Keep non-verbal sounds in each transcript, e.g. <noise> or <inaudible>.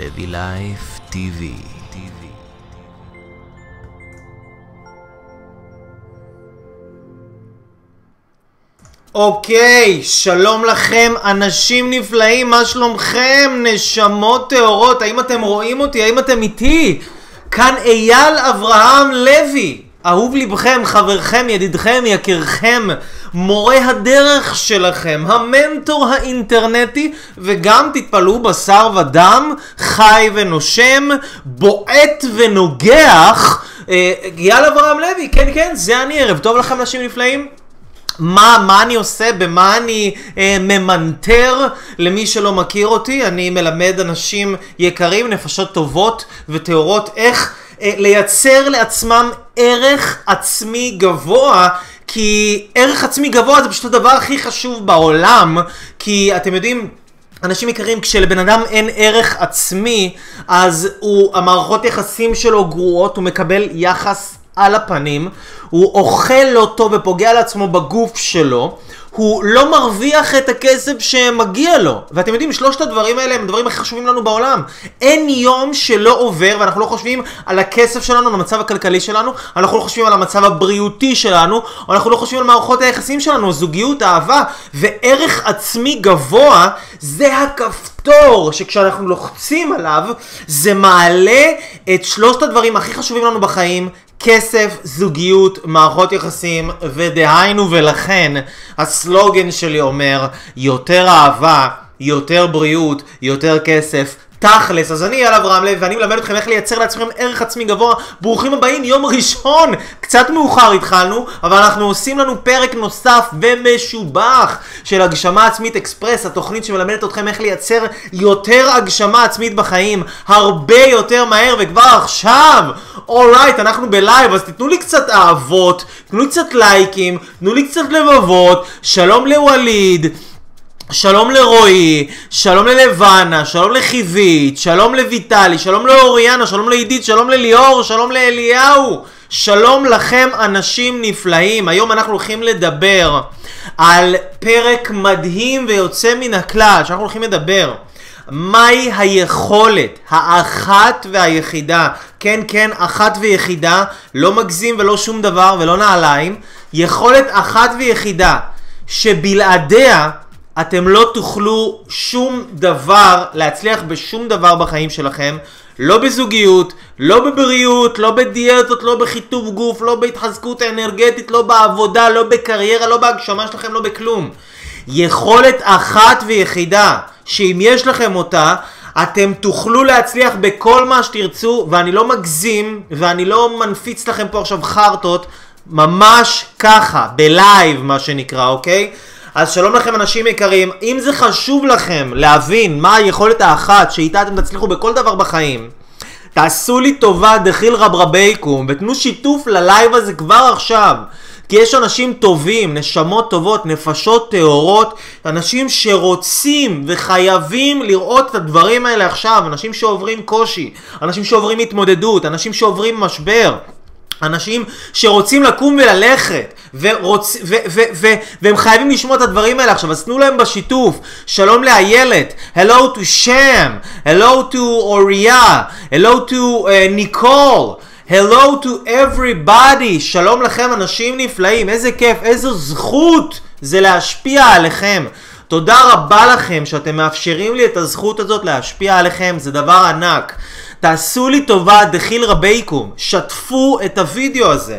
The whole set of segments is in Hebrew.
לוי לייף טיווי. אוקיי, שלום לכם, אנשים נפלאים, מה שלומכם? נשמות טהורות, האם אתם רואים אותי? האם אתם איתי? כאן אייל אברהם לוי, אהוב לבכם, חברכם, ידידכם, יקירכם, מורה הדרך שלכם, המנטור האינטרנטי, וגם תתפלאו בשר ודם, חי ונושם, בועט ונוגח, אה, אייל אברהם לוי, כן כן, זה אני, ערב טוב לכם אנשים נפלאים. מה, מה אני עושה, במה אני אה, ממנטר? למי שלא מכיר אותי, אני מלמד אנשים יקרים, נפשות טובות וטהורות איך אה, לייצר לעצמם ערך עצמי גבוה כי ערך עצמי גבוה זה פשוט הדבר הכי חשוב בעולם כי אתם יודעים אנשים יקרים, כשלבן אדם אין ערך עצמי, אז הוא, המערכות יחסים שלו גרועות, הוא מקבל יחס על הפנים, הוא אוכל לא טוב ופוגע לעצמו בגוף שלו, הוא לא מרוויח את הכסף שמגיע לו. ואתם יודעים, שלושת הדברים האלה הם הדברים הכי חשובים לנו בעולם. אין יום שלא עובר ואנחנו לא חושבים על הכסף שלנו, על המצב הכלכלי שלנו, אנחנו לא חושבים על המצב הבריאותי שלנו, אנחנו לא חושבים על מערכות היחסים שלנו, זוגיות, אהבה, וערך עצמי גבוה זה הכפתור שכשאנחנו לוחצים עליו, זה מעלה את שלושת הדברים הכי חשובים לנו בחיים, כסף, זוגיות, מערכות יחסים, ודהיינו ולכן הסלוגן שלי אומר יותר אהבה, יותר בריאות, יותר כסף, תכלס, אז אני אברהם לוי ואני מלמד אתכם איך לייצר לעצמכם ערך עצמי גבוה. ברוכים הבאים, יום ראשון! קצת מאוחר התחלנו, אבל אנחנו עושים לנו פרק נוסף ומשובח של הגשמה עצמית אקספרס, התוכנית שמלמדת אתכם איך לייצר יותר הגשמה עצמית בחיים, הרבה יותר מהר וכבר עכשיו! alright, right, אנחנו בלייב, אז תיתנו לי קצת אהבות, תנו לי קצת לייקים, תנו לי קצת לבבות, שלום לווליד. שלום לרועי, שלום ללבנה, שלום לחיבית, שלום לויטלי, שלום לאוריאנה, שלום לעידית, שלום לליאור, שלום לאליהו. שלום לכם אנשים נפלאים. היום אנחנו הולכים לדבר על פרק מדהים ויוצא מן הכלל, שאנחנו הולכים לדבר. מהי היכולת האחת והיחידה, כן כן אחת ויחידה, לא מגזים ולא שום דבר ולא נעליים, יכולת אחת ויחידה שבלעדיה אתם לא תוכלו שום דבר, להצליח בשום דבר בחיים שלכם, לא בזוגיות, לא בבריאות, לא בדיאטות, לא בחיטוב גוף, לא בהתחזקות אנרגטית, לא בעבודה, לא בקריירה, לא בהגשמה שלכם, לא בכלום. יכולת אחת ויחידה, שאם יש לכם אותה, אתם תוכלו להצליח בכל מה שתרצו, ואני לא מגזים, ואני לא מנפיץ לכם פה עכשיו חרטות, ממש ככה, בלייב מה שנקרא, אוקיי? אז שלום לכם אנשים יקרים, אם זה חשוב לכם להבין מה היכולת האחת שאיתה אתם תצליחו בכל דבר בחיים, תעשו לי טובה דחיל רברבייקום ותנו שיתוף ללייב הזה כבר עכשיו. כי יש אנשים טובים, נשמות טובות, נפשות טהורות, אנשים שרוצים וחייבים לראות את הדברים האלה עכשיו, אנשים שעוברים קושי, אנשים שעוברים התמודדות, אנשים שעוברים משבר. אנשים שרוצים לקום וללכת, ורוצ... ו- ו- ו- והם חייבים לשמוע את הדברים האלה עכשיו, אז תנו להם בשיתוף. שלום לאיילת, hello to שם, hello to אוריה, hello to. Uh, Hello to everybody, שלום לכם אנשים נפלאים, איזה כיף, איזו זכות זה להשפיע עליכם. תודה רבה לכם שאתם מאפשרים לי את הזכות הזאת להשפיע עליכם, זה דבר ענק. תעשו לי טובה, דחיל רבייקום, שתפו את הוידאו הזה.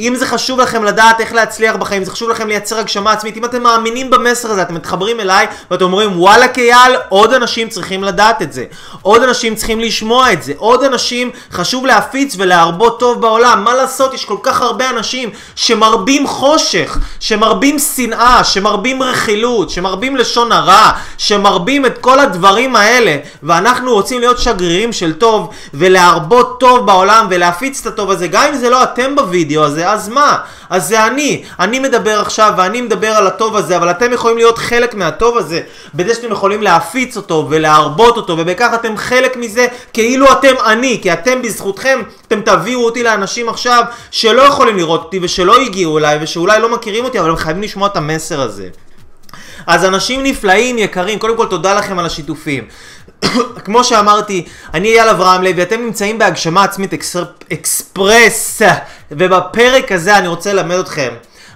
אם זה חשוב לכם לדעת איך להצליח בחיים, זה חשוב לכם לייצר הגשמה עצמית, אם אתם מאמינים במסר הזה, אתם מתחברים אליי ואתם אומרים וואלה קייל, עוד אנשים צריכים לדעת את זה, עוד אנשים צריכים לשמוע את זה, עוד אנשים חשוב להפיץ ולהרבות טוב בעולם, מה לעשות, יש כל כך הרבה אנשים שמרבים חושך, שמרבים שנאה, שמרבים רכילות, שמרבים לשון הרע, שמרבים את כל הדברים האלה, ואנחנו רוצים להיות שגרירים של טוב ולהרבות טוב בעולם ולהפיץ את הטוב הזה, גם אם זה לא אתם בווידאו הזה, אז מה? אז זה אני. אני מדבר עכשיו ואני מדבר על הטוב הזה, אבל אתם יכולים להיות חלק מהטוב הזה, בזה שאתם יכולים להפיץ אותו ולהרבות אותו, ובכך אתם חלק מזה כאילו אתם אני, כי אתם בזכותכם, אתם תביאו אותי לאנשים עכשיו שלא יכולים לראות אותי ושלא הגיעו אליי ושאולי לא מכירים אותי, אבל הם חייבים לשמוע את המסר הזה. אז אנשים נפלאים, יקרים, קודם כל תודה לכם על השיתופים. כמו שאמרתי, אני אייל אברהם לוי, אתם נמצאים בהגשמה עצמית אקס... אקספרס, ובפרק הזה אני רוצה ללמד אתכם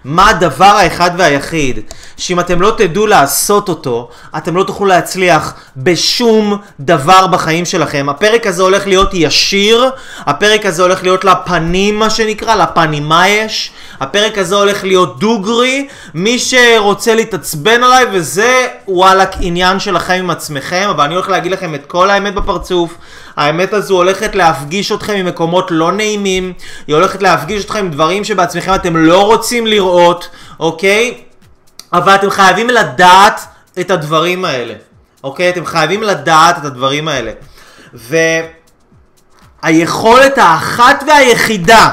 מה הדבר האחד והיחיד, שאם אתם לא תדעו לעשות אותו, אתם לא תוכלו להצליח בשום דבר בחיים שלכם. הפרק הזה הולך להיות ישיר, הפרק הזה הולך להיות לפנים מה שנקרא, לפנים מה יש, הפרק הזה הולך להיות דוגרי, מי שרוצה להתעצבן עליי וזה וואלאק עניין שלכם עם עצמכם, אבל אני הולך להגיד לכם את כל האמת בפרצוף. האמת הזו הולכת להפגיש אתכם ממקומות לא נעימים, היא הולכת להפגיש אתכם עם דברים שבעצמכם אתם לא רוצים לראות, אוקיי? אבל אתם חייבים לדעת את הדברים האלה, אוקיי? אתם חייבים לדעת את הדברים האלה. והיכולת האחת והיחידה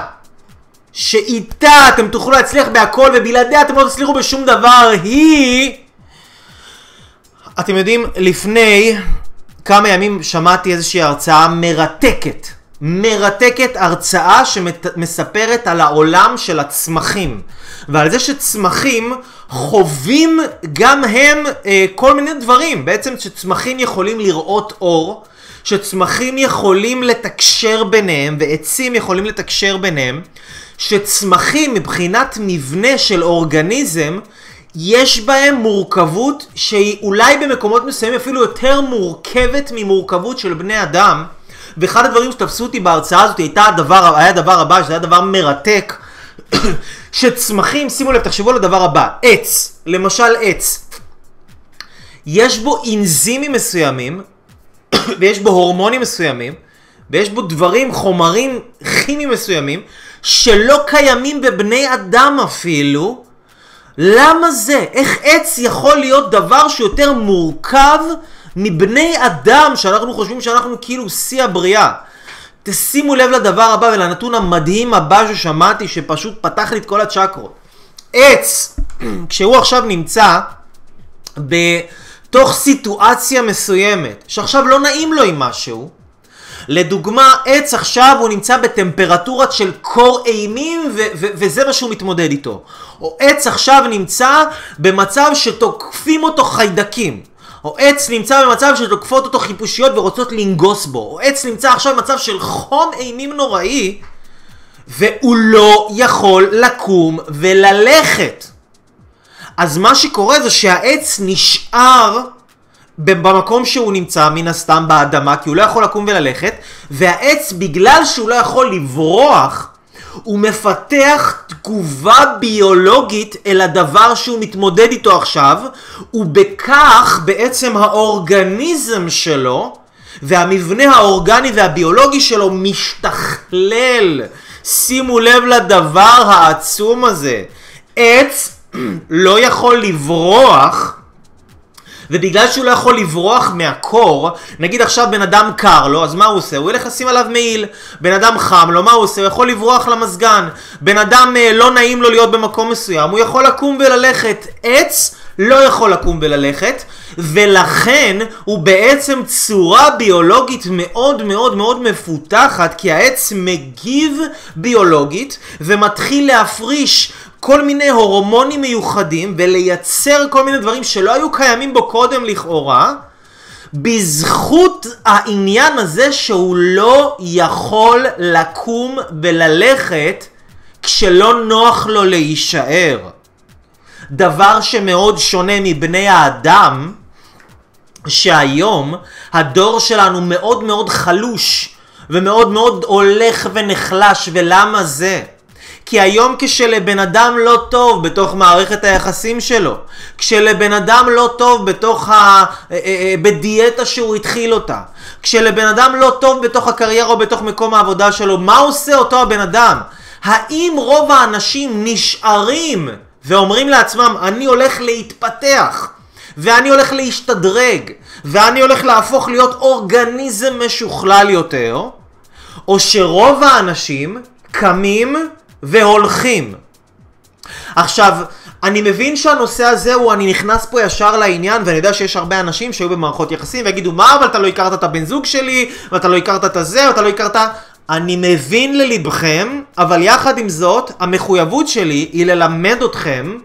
שאיתה אתם תוכלו להצליח בהכל ובלעדיה אתם לא תצליחו בשום דבר היא... אתם יודעים, לפני כמה ימים שמעתי איזושהי הרצאה מרתקת. מרתקת הרצאה שמספרת על העולם של הצמחים ועל זה שצמחים חווים גם הם אה, כל מיני דברים בעצם שצמחים יכולים לראות אור שצמחים יכולים לתקשר ביניהם ועצים יכולים לתקשר ביניהם שצמחים מבחינת מבנה של אורגניזם יש בהם מורכבות שהיא אולי במקומות מסוימים אפילו יותר מורכבת ממורכבות של בני אדם. ואחד הדברים שתפסו אותי בהרצאה הזאת הייתה הדבר, היה הדבר הבא, שזה היה דבר מרתק, <coughs> שצמחים, שימו לב, תחשבו על הדבר הבא, עץ, למשל עץ, יש בו אינזימים מסוימים, <coughs> ויש בו הורמונים מסוימים, ויש בו דברים, חומרים כימיים מסוימים, שלא קיימים בבני אדם אפילו, למה זה? איך עץ יכול להיות דבר שיותר מורכב מבני אדם שאנחנו חושבים שאנחנו כאילו שיא הבריאה? תשימו לב לדבר הבא ולנתון המדהים הבא ששמעתי שפשוט פתח לי את כל הצ'קרות. עץ, <clears throat> כשהוא עכשיו נמצא בתוך סיטואציה מסוימת, שעכשיו לא נעים לו עם משהו, לדוגמה, עץ עכשיו הוא נמצא בטמפרטורה של קור אימים ו- ו- וזה מה שהוא מתמודד איתו. או עץ עכשיו נמצא במצב שתוקפים אותו חיידקים. או עץ נמצא במצב שתוקפות אותו חיפושיות ורוצות לנגוס בו. או עץ נמצא עכשיו במצב של חום אימים נוראי והוא לא יכול לקום וללכת. אז מה שקורה זה שהעץ נשאר במקום שהוא נמצא, מן הסתם באדמה, כי הוא לא יכול לקום וללכת, והעץ, בגלל שהוא לא יכול לברוח, הוא מפתח תגובה ביולוגית אל הדבר שהוא מתמודד איתו עכשיו, ובכך בעצם האורגניזם שלו והמבנה האורגני והביולוגי שלו משתכלל. שימו לב לדבר העצום הזה. עץ <clears throat> לא יכול לברוח ובגלל שהוא לא יכול לברוח מהקור, נגיד עכשיו בן אדם קר לו, אז מה הוא עושה? הוא ילך לשים עליו מעיל. בן אדם חם לו, מה הוא עושה? הוא יכול לברוח למזגן. בן אדם אה, לא נעים לו להיות במקום מסוים, הוא יכול לקום וללכת. עץ לא יכול לקום וללכת, ולכן הוא בעצם צורה ביולוגית מאוד מאוד מאוד מפותחת, כי העץ מגיב ביולוגית ומתחיל להפריש כל מיני הורמונים מיוחדים ולייצר כל מיני דברים שלא היו קיימים בו קודם לכאורה, בזכות העניין הזה שהוא לא יכול לקום וללכת כשלא נוח לו להישאר. דבר שמאוד שונה מבני האדם, שהיום הדור שלנו מאוד מאוד חלוש ומאוד מאוד הולך ונחלש, ולמה זה? כי היום כשלבן אדם לא טוב בתוך מערכת היחסים שלו, כשלבן אדם לא טוב בתוך ה... אה, אה, אה, בדיאטה שהוא התחיל אותה, כשלבן אדם לא טוב בתוך הקריירה או בתוך מקום העבודה שלו, מה עושה אותו הבן אדם? האם רוב האנשים נשארים ואומרים לעצמם, אני הולך להתפתח, ואני הולך להשתדרג, ואני הולך להפוך להיות אורגניזם משוכלל יותר, או שרוב האנשים קמים והולכים. עכשיו, אני מבין שהנושא הזה הוא, אני נכנס פה ישר לעניין, ואני יודע שיש הרבה אנשים שהיו במערכות יחסים ויגידו, מה, אבל אתה לא הכרת את הבן זוג שלי, ואתה לא הכרת את הזה, ואתה לא הכרת... אני מבין ללבכם, אבל יחד עם זאת, המחויבות שלי היא ללמד אתכם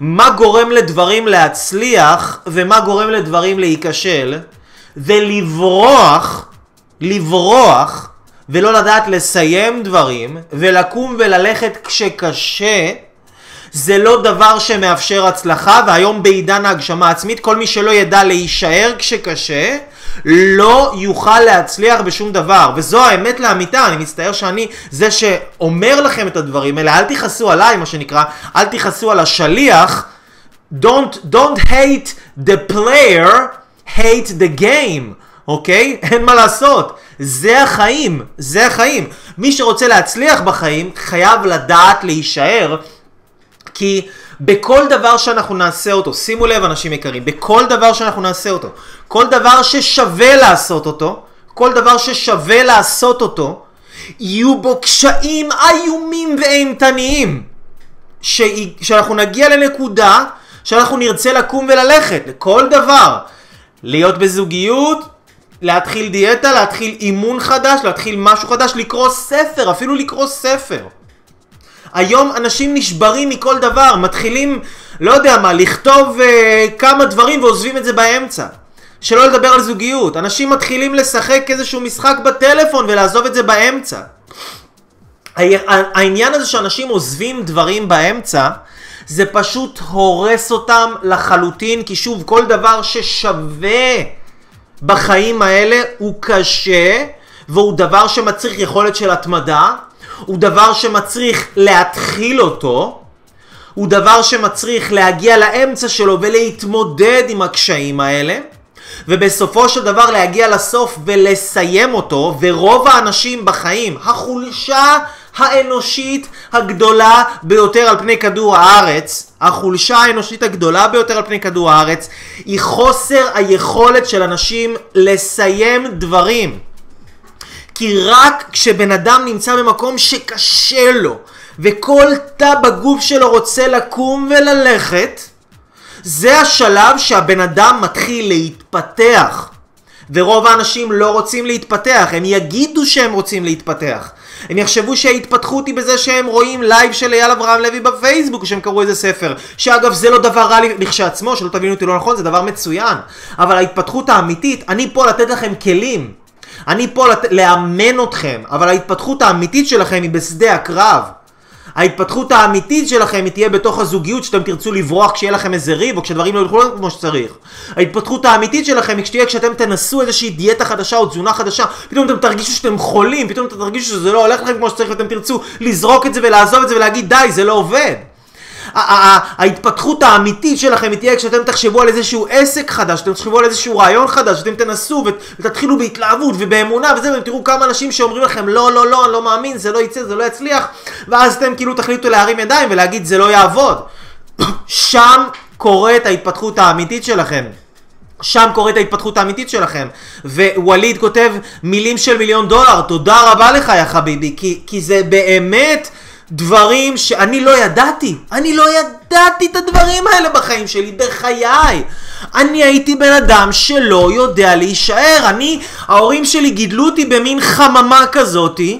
מה גורם לדברים להצליח, ומה גורם לדברים להיכשל, ולברוח, לברוח, ולא לדעת לסיים דברים, ולקום וללכת כשקשה, זה לא דבר שמאפשר הצלחה, והיום בעידן ההגשמה העצמית, כל מי שלא ידע להישאר כשקשה, לא יוכל להצליח בשום דבר. וזו האמת לאמיתה, אני מצטער שאני זה שאומר לכם את הדברים האלה, אל תכעסו עליי, מה שנקרא, אל תכעסו על השליח. Don't, don't hate the player, hate the game, אוקיי? אין מה לעשות. זה החיים, זה החיים. מי שרוצה להצליח בחיים, חייב לדעת להישאר. כי בכל דבר שאנחנו נעשה אותו, שימו לב אנשים יקרים, בכל דבר שאנחנו נעשה אותו, כל דבר ששווה לעשות אותו, כל דבר ששווה לעשות אותו, יהיו בו קשיים איומים ואימתניים. ש... שאנחנו נגיע לנקודה שאנחנו נרצה לקום וללכת, לכל דבר. להיות בזוגיות, להתחיל דיאטה, להתחיל אימון חדש, להתחיל משהו חדש, לקרוא ספר, אפילו לקרוא ספר. היום אנשים נשברים מכל דבר, מתחילים, לא יודע מה, לכתוב uh, כמה דברים ועוזבים את זה באמצע. שלא לדבר על זוגיות. אנשים מתחילים לשחק איזשהו משחק בטלפון ולעזוב את זה באמצע. העניין הזה שאנשים עוזבים דברים באמצע, זה פשוט הורס אותם לחלוטין, כי שוב, כל דבר ששווה בחיים האלה הוא קשה, והוא דבר שמצריך יכולת של התמדה, הוא דבר שמצריך להתחיל אותו, הוא דבר שמצריך להגיע לאמצע שלו ולהתמודד עם הקשיים האלה, ובסופו של דבר להגיע לסוף ולסיים אותו, ורוב האנשים בחיים, החולשה האנושית הגדולה ביותר על פני כדור הארץ, החולשה האנושית הגדולה ביותר על פני כדור הארץ, היא חוסר היכולת של אנשים לסיים דברים. כי רק כשבן אדם נמצא במקום שקשה לו, וכל תא בגוף שלו רוצה לקום וללכת, זה השלב שהבן אדם מתחיל להתפתח. ורוב האנשים לא רוצים להתפתח, הם יגידו שהם רוצים להתפתח. הם יחשבו שההתפתחות היא בזה שהם רואים לייב של אייל אברהם לוי בפייסבוק שהם קראו איזה ספר. שאגב זה לא דבר רע לכשעצמו, שלא תבינו אותי לא נכון, זה דבר מצוין. אבל ההתפתחות האמיתית, אני פה לתת לכם כלים. אני פה לת... לאמן אתכם, אבל ההתפתחות האמיתית שלכם היא בשדה הקרב. ההתפתחות האמיתית שלכם היא תהיה בתוך הזוגיות שאתם תרצו לברוח כשיהיה לכם איזה ריב או כשדברים לא ילכו כמו שצריך. ההתפתחות האמיתית שלכם היא כשתהיה כשאתם תנסו איזושהי דיאטה חדשה או תזונה חדשה, פתאום אתם תרגישו שאתם חולים, פתאום אתם תרגישו שזה לא הולך לכם כמו שצריך ואתם תרצו לזרוק את זה ולעזוב את זה ולהגיד די זה לא עובד. ההתפתחות האמיתית שלכם היא תהיה כשאתם תחשבו על איזשהו עסק חדש, אתם תחשבו על איזשהו רעיון חדש, אתם תנסו ותתחילו בהתלהבות ובאמונה וזה, ותראו כמה אנשים שאומרים לכם לא, לא, לא, אני לא מאמין, זה לא יצא, זה לא יצליח, ואז אתם כאילו תחליטו להרים ידיים ולהגיד זה לא יעבוד. <clears throat> שם קורית ההתפתחות האמיתית שלכם. שם קורית ההתפתחות האמיתית שלכם. ווליד כותב מילים של מיליון דולר, תודה רבה לך יא חביבי, כי, כי זה באמת... דברים שאני לא ידעתי. אני לא ידעתי את הדברים האלה בחיים שלי, בחיי. אני הייתי בן אדם שלא יודע להישאר. אני, ההורים שלי גידלו אותי במין חממה כזאתי.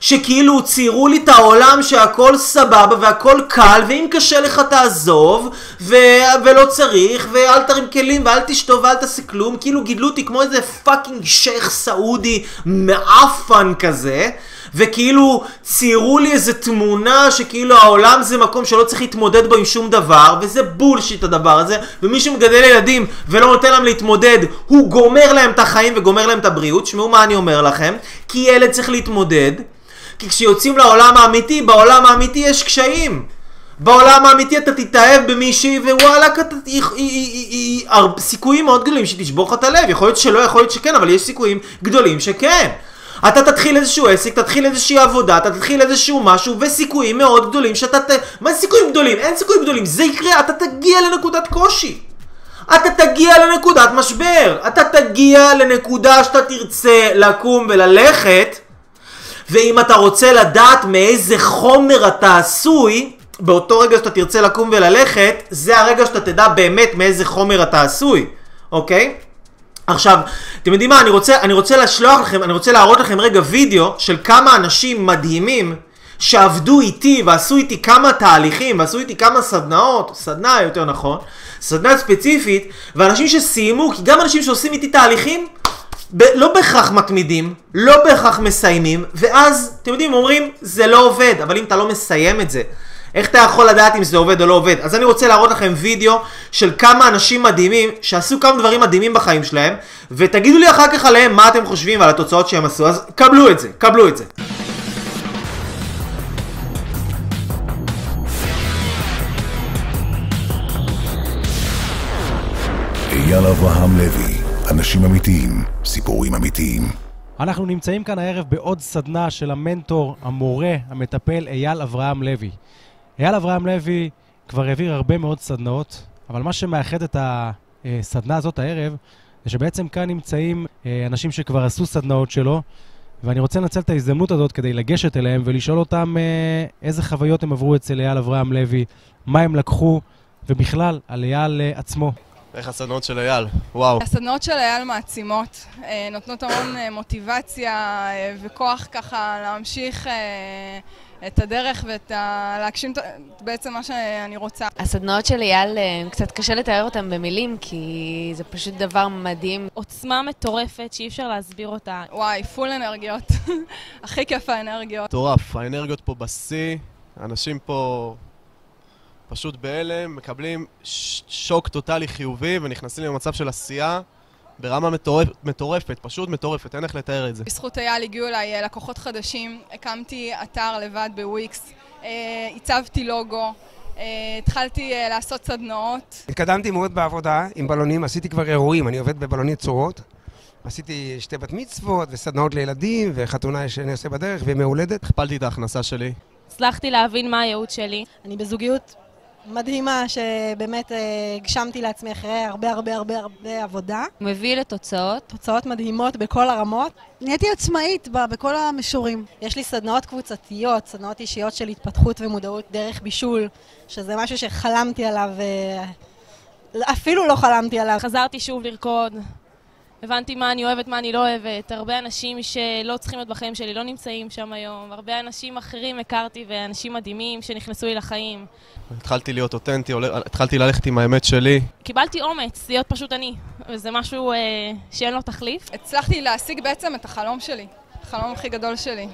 שכאילו ציירו לי את העולם שהכל סבבה והכל קל ואם קשה לך תעזוב ו... ולא צריך ואל תרים כלים ואל תשטוף ואל תעשה כלום כאילו גידלו אותי כמו איזה fucking שייח סעודי מעפן כזה וכאילו ציירו לי איזה תמונה שכאילו העולם זה מקום שלא צריך להתמודד בו עם שום דבר, וזה בולשיט הדבר הזה, ומי שמגדל ילדים ולא נותן להם להתמודד, הוא גומר להם את החיים וגומר להם את הבריאות. שמעו מה אני אומר לכם, כי ילד צריך להתמודד, כי כשיוצאים לעולם האמיתי, בעולם האמיתי יש קשיים. בעולם האמיתי אתה תתאהב במישהי ווואלאק. סיכויים מאוד גדולים שתשבור לך את הלב, יכול להיות שלא, יכול להיות שכן, אבל יש סיכויים גדולים שכן. אתה תתחיל איזשהו עסק, תתחיל איזושהי עבודה, אתה תתחיל איזשהו משהו, וסיכויים מאוד גדולים שאתה ת... מה סיכויים גדולים? אין סיכויים גדולים, זה יקרה, אתה תגיע לנקודת קושי. אתה תגיע לנקודת משבר. אתה תגיע לנקודה שאתה תרצה לקום וללכת, ואם אתה רוצה לדעת מאיזה חומר אתה עשוי, באותו רגע שאתה תרצה לקום וללכת, זה הרגע שאתה תדע באמת מאיזה חומר אתה עשוי, אוקיי? עכשיו, אתם יודעים מה, אני רוצה, אני רוצה לשלוח לכם, אני רוצה להראות לכם רגע וידאו של כמה אנשים מדהימים שעבדו איתי ועשו איתי כמה תהליכים ועשו איתי כמה סדנאות, סדנה יותר נכון, סדנה ספציפית, ואנשים שסיימו, כי גם אנשים שעושים איתי תהליכים, ב- לא בהכרח מתמידים, לא בהכרח מסיימים, ואז, אתם יודעים, אומרים, זה לא עובד, אבל אם אתה לא מסיים את זה, איך אתה יכול לדעת אם זה עובד או לא עובד? אז אני רוצה להראות לכם וידאו של כמה אנשים מדהימים שעשו כמה דברים מדהימים בחיים שלהם ותגידו לי אחר כך עליהם מה אתם חושבים על התוצאות שהם עשו אז קבלו את זה, קבלו את זה. אייל אברהם לוי, אנשים אמיתיים, סיפורים אמיתיים. אנחנו נמצאים כאן הערב בעוד סדנה של המנטור, המורה, המטפל אייל אברהם לוי. אייל אברהם לוי כבר העביר הרבה מאוד סדנאות, אבל מה שמאחד את הסדנה הזאת הערב, זה שבעצם כאן נמצאים אה, אנשים שכבר עשו סדנאות שלו, ואני רוצה לנצל את ההזדמנות הזאת כדי לגשת אליהם ולשאול אותם אה, איזה חוויות הם עברו אצל אייל אברהם לוי, מה הם לקחו, ובכלל, על אייל אה, עצמו. איך הסדנאות של אייל? וואו. הסדנאות של אייל מעצימות, נותנות המון מוטיבציה וכוח ככה להמשיך את הדרך ואת ה... להגשים את- בעצם מה שאני רוצה. הסדנאות של אייל, אה, קצת קשה לתאר אותן במילים, כי זה פשוט דבר מדהים. עוצמה מטורפת שאי אפשר להסביר אותה. וואי, פול אנרגיות. <laughs> הכי כיף האנרגיות. מטורף, האנרגיות פה בשיא, אנשים פה פשוט בהלם, מקבלים ש- שוק טוטאלי חיובי ונכנסים למצב של עשייה ברמה מטורפ, מטורפת, פשוט מטורפת, אין איך לתאר את זה. בזכות אייל הגיעו אליי אה, לקוחות חדשים, הקמתי אתר לבד בוויקס, אה, הצבתי לוגו, אה, התחלתי אה, לעשות סדנאות. התקדמתי מאוד בעבודה עם בלונים, עשיתי כבר אירועים, אני עובד בבלוני צורות. עשיתי שתי בת מצוות וסדנאות לילדים וחתונה שאני עושה בדרך וימי הולדת. הכפלתי את ההכנסה שלי. הצלחתי להבין מה הייעוד שלי. אני בזוגיות מדהימה שבאמת אה, הגשמתי לעצמי אחרי הרבה הרבה הרבה הרבה עבודה. מביא לתוצאות. תוצאות מדהימות בכל הרמות. נהייתי עצמאית ב- בכל המישורים. יש לי סדנאות קבוצתיות, סדנאות אישיות של התפתחות ומודעות דרך בישול, שזה משהו שחלמתי עליו, אה, אפילו לא חלמתי עליו. חזרתי שוב לרקוד. הבנתי מה אני אוהבת, מה אני לא אוהבת. הרבה אנשים שלא צריכים להיות בחיים שלי לא נמצאים שם היום. הרבה אנשים אחרים הכרתי ואנשים מדהימים שנכנסו לי לחיים. התחלתי להיות אותנטי, התחלתי ללכת עם האמת שלי. קיבלתי אומץ להיות פשוט אני, וזה משהו אה, שאין לו תחליף. הצלחתי להשיג בעצם את החלום שלי, החלום הכי גדול שלי.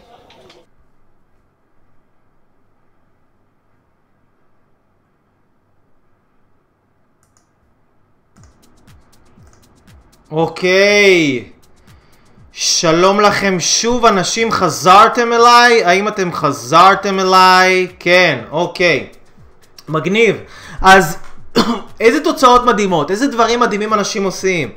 אוקיי. שלום לכם שוב אנשים, חזרתם אליי? האם אתם חזרתם אליי? כן, אוקיי. מגניב. אז <coughs> איזה תוצאות מדהימות, איזה דברים מדהימים אנשים עושים.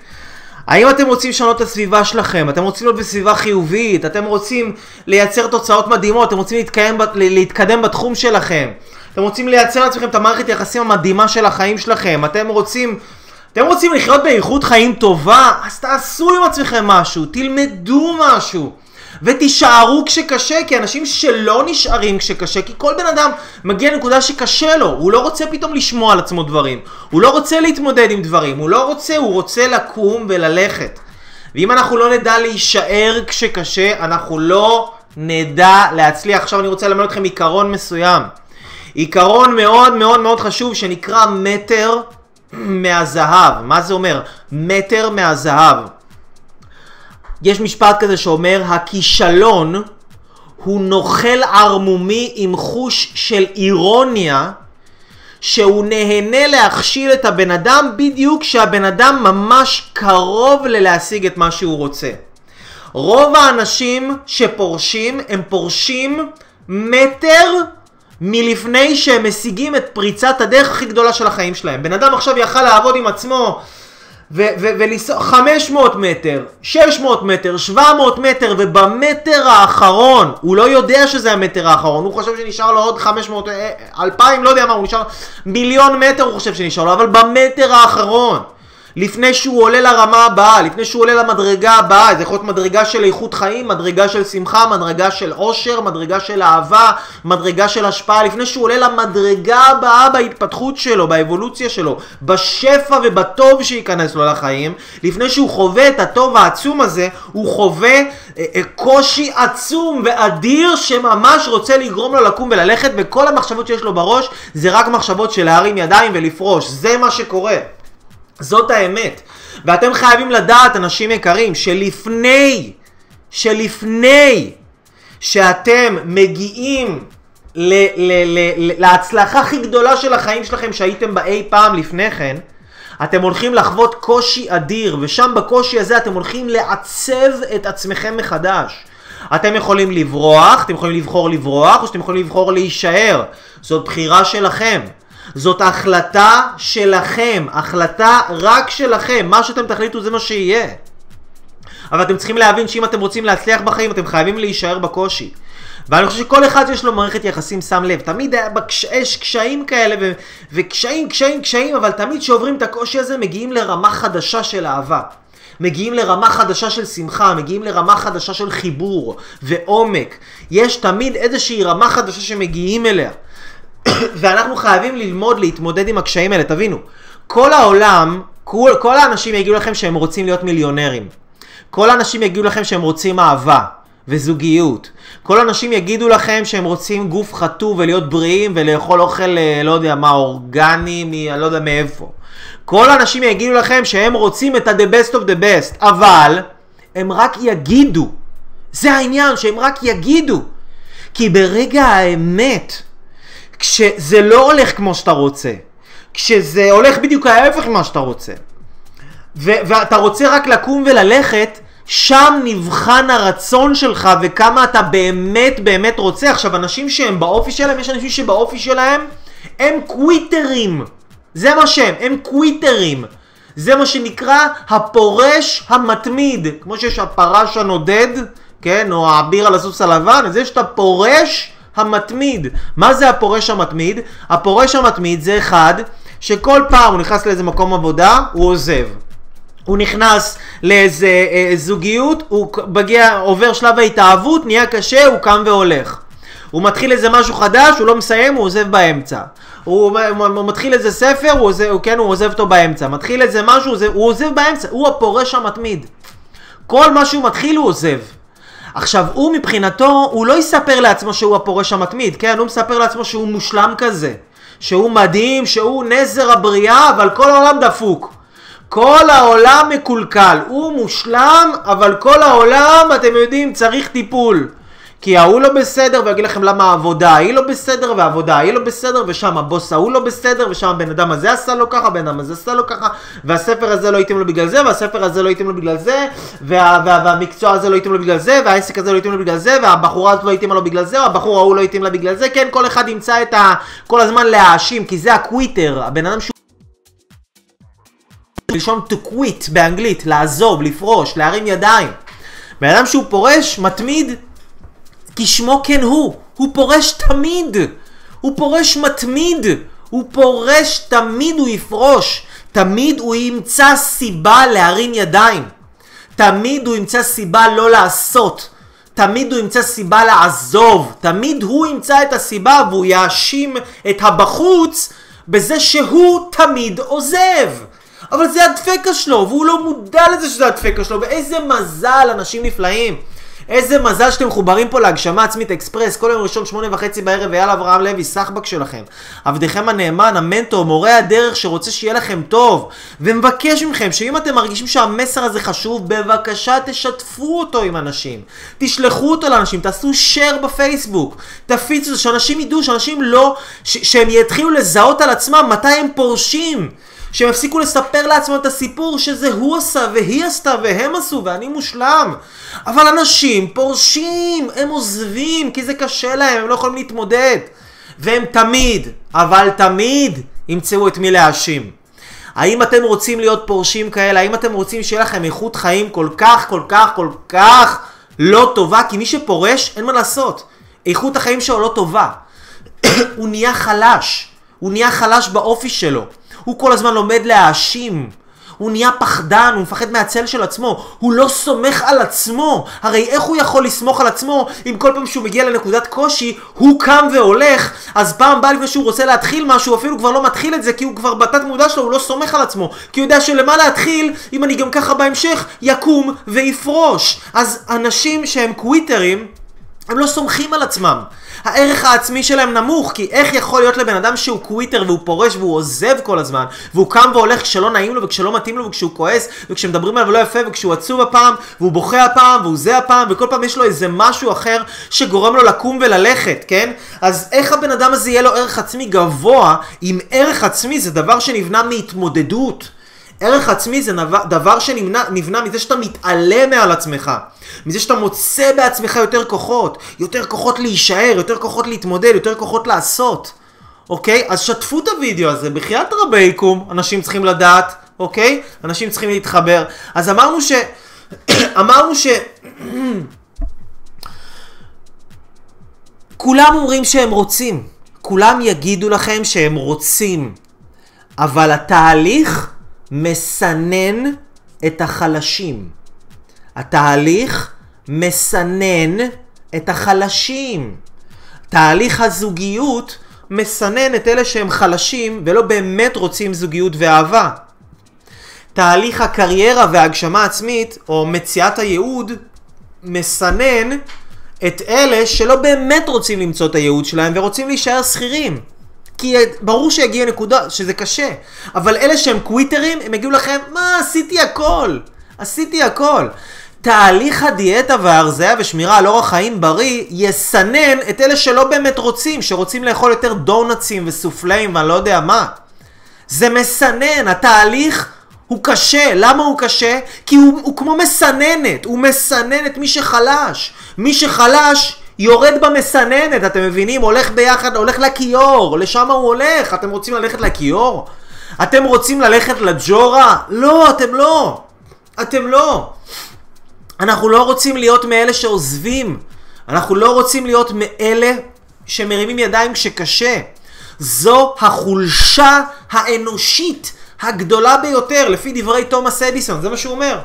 האם אתם רוצים לשנות את הסביבה שלכם? אתם רוצים להיות בסביבה חיובית? אתם רוצים לייצר תוצאות מדהימות? אתם רוצים להתקיים, להתקדם בתחום שלכם? אתם רוצים לייצר לעצמכם את המערכת יחסים המדהימה של החיים שלכם? אתם רוצים... אתם רוצים לחיות באיכות חיים טובה? אז תעשו עם עצמכם משהו, תלמדו משהו. ותישארו כשקשה, כי אנשים שלא נשארים כשקשה, כי כל בן אדם מגיע לנקודה שקשה לו, הוא לא רוצה פתאום לשמוע על עצמו דברים, הוא לא רוצה להתמודד עם דברים, הוא לא רוצה, הוא רוצה לקום וללכת. ואם אנחנו לא נדע להישאר כשקשה, אנחנו לא נדע להצליח. עכשיו אני רוצה ללמד אתכם עיקרון מסוים. עיקרון מאוד מאוד מאוד חשוב שנקרא מטר מהזהב. מה זה אומר? מטר מהזהב. יש משפט כזה שאומר, הכישלון הוא נוכל ערמומי עם חוש של אירוניה, שהוא נהנה להכשיל את הבן אדם בדיוק כשהבן אדם ממש קרוב ללהשיג את מה שהוא רוצה. רוב האנשים שפורשים, הם פורשים מטר מלפני שהם משיגים את פריצת הדרך הכי גדולה של החיים שלהם. בן אדם עכשיו יכל לעבוד עם עצמו ולנסוע 500 מטר, 600 מטר, 700 מטר, ובמטר האחרון, הוא לא יודע שזה המטר האחרון, הוא חושב שנשאר לו עוד 500, אה, 2,000, לא יודע מה, הוא נשאר, מיליון מטר הוא חושב שנשאר לו, אבל במטר האחרון. לפני שהוא עולה לרמה הבאה, לפני שהוא עולה למדרגה הבאה, זה יכול להיות מדרגה של איכות חיים, מדרגה של שמחה, מדרגה של עושר, מדרגה של אהבה, מדרגה של השפעה, לפני שהוא עולה למדרגה הבאה בהתפתחות שלו, באבולוציה שלו, בשפע ובטוב שייכנס לו לחיים, לפני שהוא חווה את הטוב העצום הזה, הוא חווה אה, אה, קושי עצום ואדיר שממש רוצה לגרום לו לקום וללכת, וכל המחשבות שיש לו בראש זה רק מחשבות של להרים ידיים ולפרוש, זה מה שקורה. זאת האמת. ואתם חייבים לדעת, אנשים יקרים, שלפני, שלפני שאתם מגיעים ל- ל- ל- ל- להצלחה הכי גדולה של החיים שלכם שהייתם בה אי פעם לפני כן, אתם הולכים לחוות קושי אדיר, ושם בקושי הזה אתם הולכים לעצב את עצמכם מחדש. אתם יכולים לברוח, אתם יכולים לבחור לברוח, או שאתם יכולים לבחור להישאר. זאת בחירה שלכם. זאת החלטה שלכם, החלטה רק שלכם, מה שאתם תחליטו זה מה שיהיה. אבל אתם צריכים להבין שאם אתם רוצים להצליח בחיים, אתם חייבים להישאר בקושי. ואני חושב שכל אחד שיש לו מערכת יחסים שם לב, תמיד בקש... יש קשיים כאלה, ו... וקשיים, קשיים, קשיים, אבל תמיד כשעוברים את הקושי הזה מגיעים לרמה חדשה של אהבה. מגיעים לרמה חדשה של שמחה, מגיעים לרמה חדשה של חיבור ועומק. יש תמיד איזושהי רמה חדשה שמגיעים אליה. ואנחנו חייבים ללמוד להתמודד עם הקשיים האלה, תבינו. כל העולם, כל, כל האנשים יגידו לכם שהם רוצים להיות מיליונרים. כל האנשים יגידו לכם שהם רוצים אהבה וזוגיות. כל האנשים יגידו לכם שהם רוצים גוף חטוב ולהיות בריאים ולאכול אוכל, אה, לא יודע מה, אורגני. אני לא יודע מאיפה. כל האנשים יגידו לכם שהם רוצים את ה-the best of the best, אבל הם רק יגידו. זה העניין, שהם רק יגידו. כי ברגע האמת, כשזה לא הולך כמו שאתה רוצה, כשזה הולך בדיוק ההפך ממה שאתה רוצה, ו- ואתה רוצה רק לקום וללכת, שם נבחן הרצון שלך וכמה אתה באמת באמת רוצה. עכשיו, אנשים שהם באופי שלהם, יש אנשים שבאופי שלהם הם קוויטרים. זה מה שהם, הם קוויטרים. זה מה שנקרא הפורש המתמיד. כמו שיש הפרש הנודד, כן, או האביר על הסוס הלבן, אז יש את הפורש המתמיד. מה זה הפורש המתמיד? הפורש המתמיד זה אחד שכל פעם הוא נכנס לאיזה מקום עבודה, הוא עוזב. הוא נכנס לאיזה אה, זוגיות, הוא מגיע, עובר שלב ההתאהבות, נהיה קשה, הוא קם והולך. הוא מתחיל איזה משהו חדש, הוא לא מסיים, הוא עוזב באמצע. הוא, הוא, הוא מתחיל איזה ספר, הוא עוזב, כן, הוא עוזב אותו באמצע. מתחיל איזה משהו, הוא, הוא עוזב באמצע. הוא הפורש המתמיד. כל מה שהוא מתחיל הוא עוזב. עכשיו, הוא מבחינתו, הוא לא יספר לעצמו שהוא הפורש המתמיד, כן? הוא מספר לעצמו שהוא מושלם כזה. שהוא מדהים, שהוא נזר הבריאה, אבל כל העולם דפוק. כל העולם מקולקל. הוא מושלם, אבל כל העולם, אתם יודעים, צריך טיפול. כי ההוא לא בסדר, ויגיד לכם למה העבודה ההיא לא בסדר, והעבודה ההיא לא בסדר, ושם הבוס ההוא לא בסדר, ושם הבן אדם הזה עשה לו ככה, הבן אדם הזה עשה לו ככה, והספר הזה לא התאים לו בגלל זה, והספר הזה לא התאים לו בגלל זה, וה, וה, והמקצוע הזה לא התאים לו בגלל זה, והעסק הזה לא התאים לו בגלל זה, והבחורה הזאת לא התאימה לו בגלל זה, והבחור ההוא לא התאים לה בגלל זה, כן, כל אחד ימצא את ה... כל הזמן להאשים, כי זה הקוויטר, הבן אדם שהוא... מלשון to quit באנגלית, לעזוב, לפרוש, להרים ידיים. בן אדם שהוא פורש, מתמיד, כשמו כן הוא, הוא פורש תמיד, הוא פורש מתמיד, הוא פורש תמיד הוא יפרוש, תמיד הוא ימצא סיבה להרים ידיים, תמיד הוא ימצא סיבה לא לעשות, תמיד הוא ימצא סיבה לעזוב, תמיד הוא ימצא את הסיבה והוא יאשים את הבחוץ בזה שהוא תמיד עוזב. אבל זה הדפקה שלו, והוא לא מודע לזה שזה הדפקה שלו, ואיזה מזל, אנשים נפלאים. איזה מזל שאתם מחוברים פה להגשמה עצמית אקספרס, כל יום ראשון שמונה וחצי בערב, ויאללה אברהם לוי, סחבק שלכם. עבדכם הנאמן, המנטור, מורה הדרך שרוצה שיהיה לכם טוב, ומבקש מכם שאם אתם מרגישים שהמסר הזה חשוב, בבקשה תשתפו אותו עם אנשים. תשלחו אותו לאנשים, תעשו share בפייסבוק, תפיצו שאנשים ידעו, שאנשים לא, ש- שהם יתחילו לזהות על עצמם מתי הם פורשים. שהם יפסיקו לספר לעצמם את הסיפור שזה הוא עשה והיא עשתה והם עשו ואני מושלם. אבל אנשים פורשים, הם עוזבים כי זה קשה להם, הם לא יכולים להתמודד. והם תמיד, אבל תמיד, ימצאו את מי להאשים. האם אתם רוצים להיות פורשים כאלה? האם אתם רוצים שיהיה לכם איכות חיים כל כך, כל כך, כל כך לא טובה? כי מי שפורש, אין מה לעשות. איכות החיים שלו לא טובה. <coughs> הוא נהיה חלש. הוא נהיה חלש באופי שלו. הוא כל הזמן לומד להאשים. הוא נהיה פחדן, הוא מפחד מהצל של עצמו, הוא לא סומך על עצמו. הרי איך הוא יכול לסמוך על עצמו אם כל פעם שהוא מגיע לנקודת קושי, הוא קם והולך, אז פעם בא לפני שהוא רוצה להתחיל משהו, אפילו כבר לא מתחיל את זה, כי הוא כבר בתת מודע שלו, הוא לא סומך על עצמו. כי הוא יודע שלמה להתחיל, אם אני גם ככה בהמשך, יקום ויפרוש. אז אנשים שהם קוויטרים, הם לא סומכים על עצמם. הערך העצמי שלהם נמוך, כי איך יכול להיות לבן אדם שהוא קוויטר והוא פורש והוא עוזב כל הזמן, והוא קם והולך כשלא נעים לו וכשלא מתאים לו וכשהוא כועס וכשמדברים עליו לא יפה וכשהוא עצוב הפעם והוא בוכה הפעם והוא זה הפעם וכל פעם יש לו איזה משהו אחר שגורם לו לקום וללכת, כן? אז איך הבן אדם הזה יהיה לו ערך עצמי גבוה אם ערך עצמי זה דבר שנבנה מהתמודדות? ערך עצמי זה דבר שנבנה מזה שאתה מתעלה מעל עצמך. מזה שאתה מוצא בעצמך יותר כוחות. יותר כוחות להישאר, יותר כוחות להתמודד, יותר כוחות לעשות. אוקיי? אז שתפו את הוידאו הזה, בחייאת רבייקום, אנשים צריכים לדעת, אוקיי? אנשים צריכים להתחבר. אז אמרנו ש... <coughs> אמרנו ש... <coughs> כולם אומרים שהם רוצים. כולם יגידו לכם שהם רוצים. אבל התהליך מסנן את החלשים. התהליך מסנן את החלשים. תהליך הזוגיות מסנן את אלה שהם חלשים ולא באמת רוצים זוגיות ואהבה. תהליך הקריירה וההגשמה העצמית, או מציאת הייעוד, מסנן את אלה שלא באמת רוצים למצוא את הייעוד שלהם ורוצים להישאר שכירים. כי ברור שיגיע נקודה שזה קשה. אבל אלה שהם קוויטרים, הם יגידו לכם, מה, עשיתי הכל. עשיתי הכל. תהליך הדיאטה וההרזיה ושמירה על אורח חיים בריא יסנן את אלה שלא באמת רוצים, שרוצים לאכול יותר דונצים וסופלאים ואני לא יודע מה. זה מסנן, התהליך הוא קשה. למה הוא קשה? כי הוא, הוא כמו מסננת, הוא מסנן את מי שחלש. מי שחלש יורד במסננת, אתם מבינים? הולך ביחד, הולך לכיור, לשם הוא הולך. אתם רוצים ללכת לכיור? אתם רוצים ללכת לג'ורה? לא, אתם לא. אתם לא. אנחנו לא רוצים להיות מאלה שעוזבים. אנחנו לא רוצים להיות מאלה שמרימים ידיים כשקשה. זו החולשה האנושית הגדולה ביותר, לפי דברי תומאס אדיסון, זה מה שהוא אומר.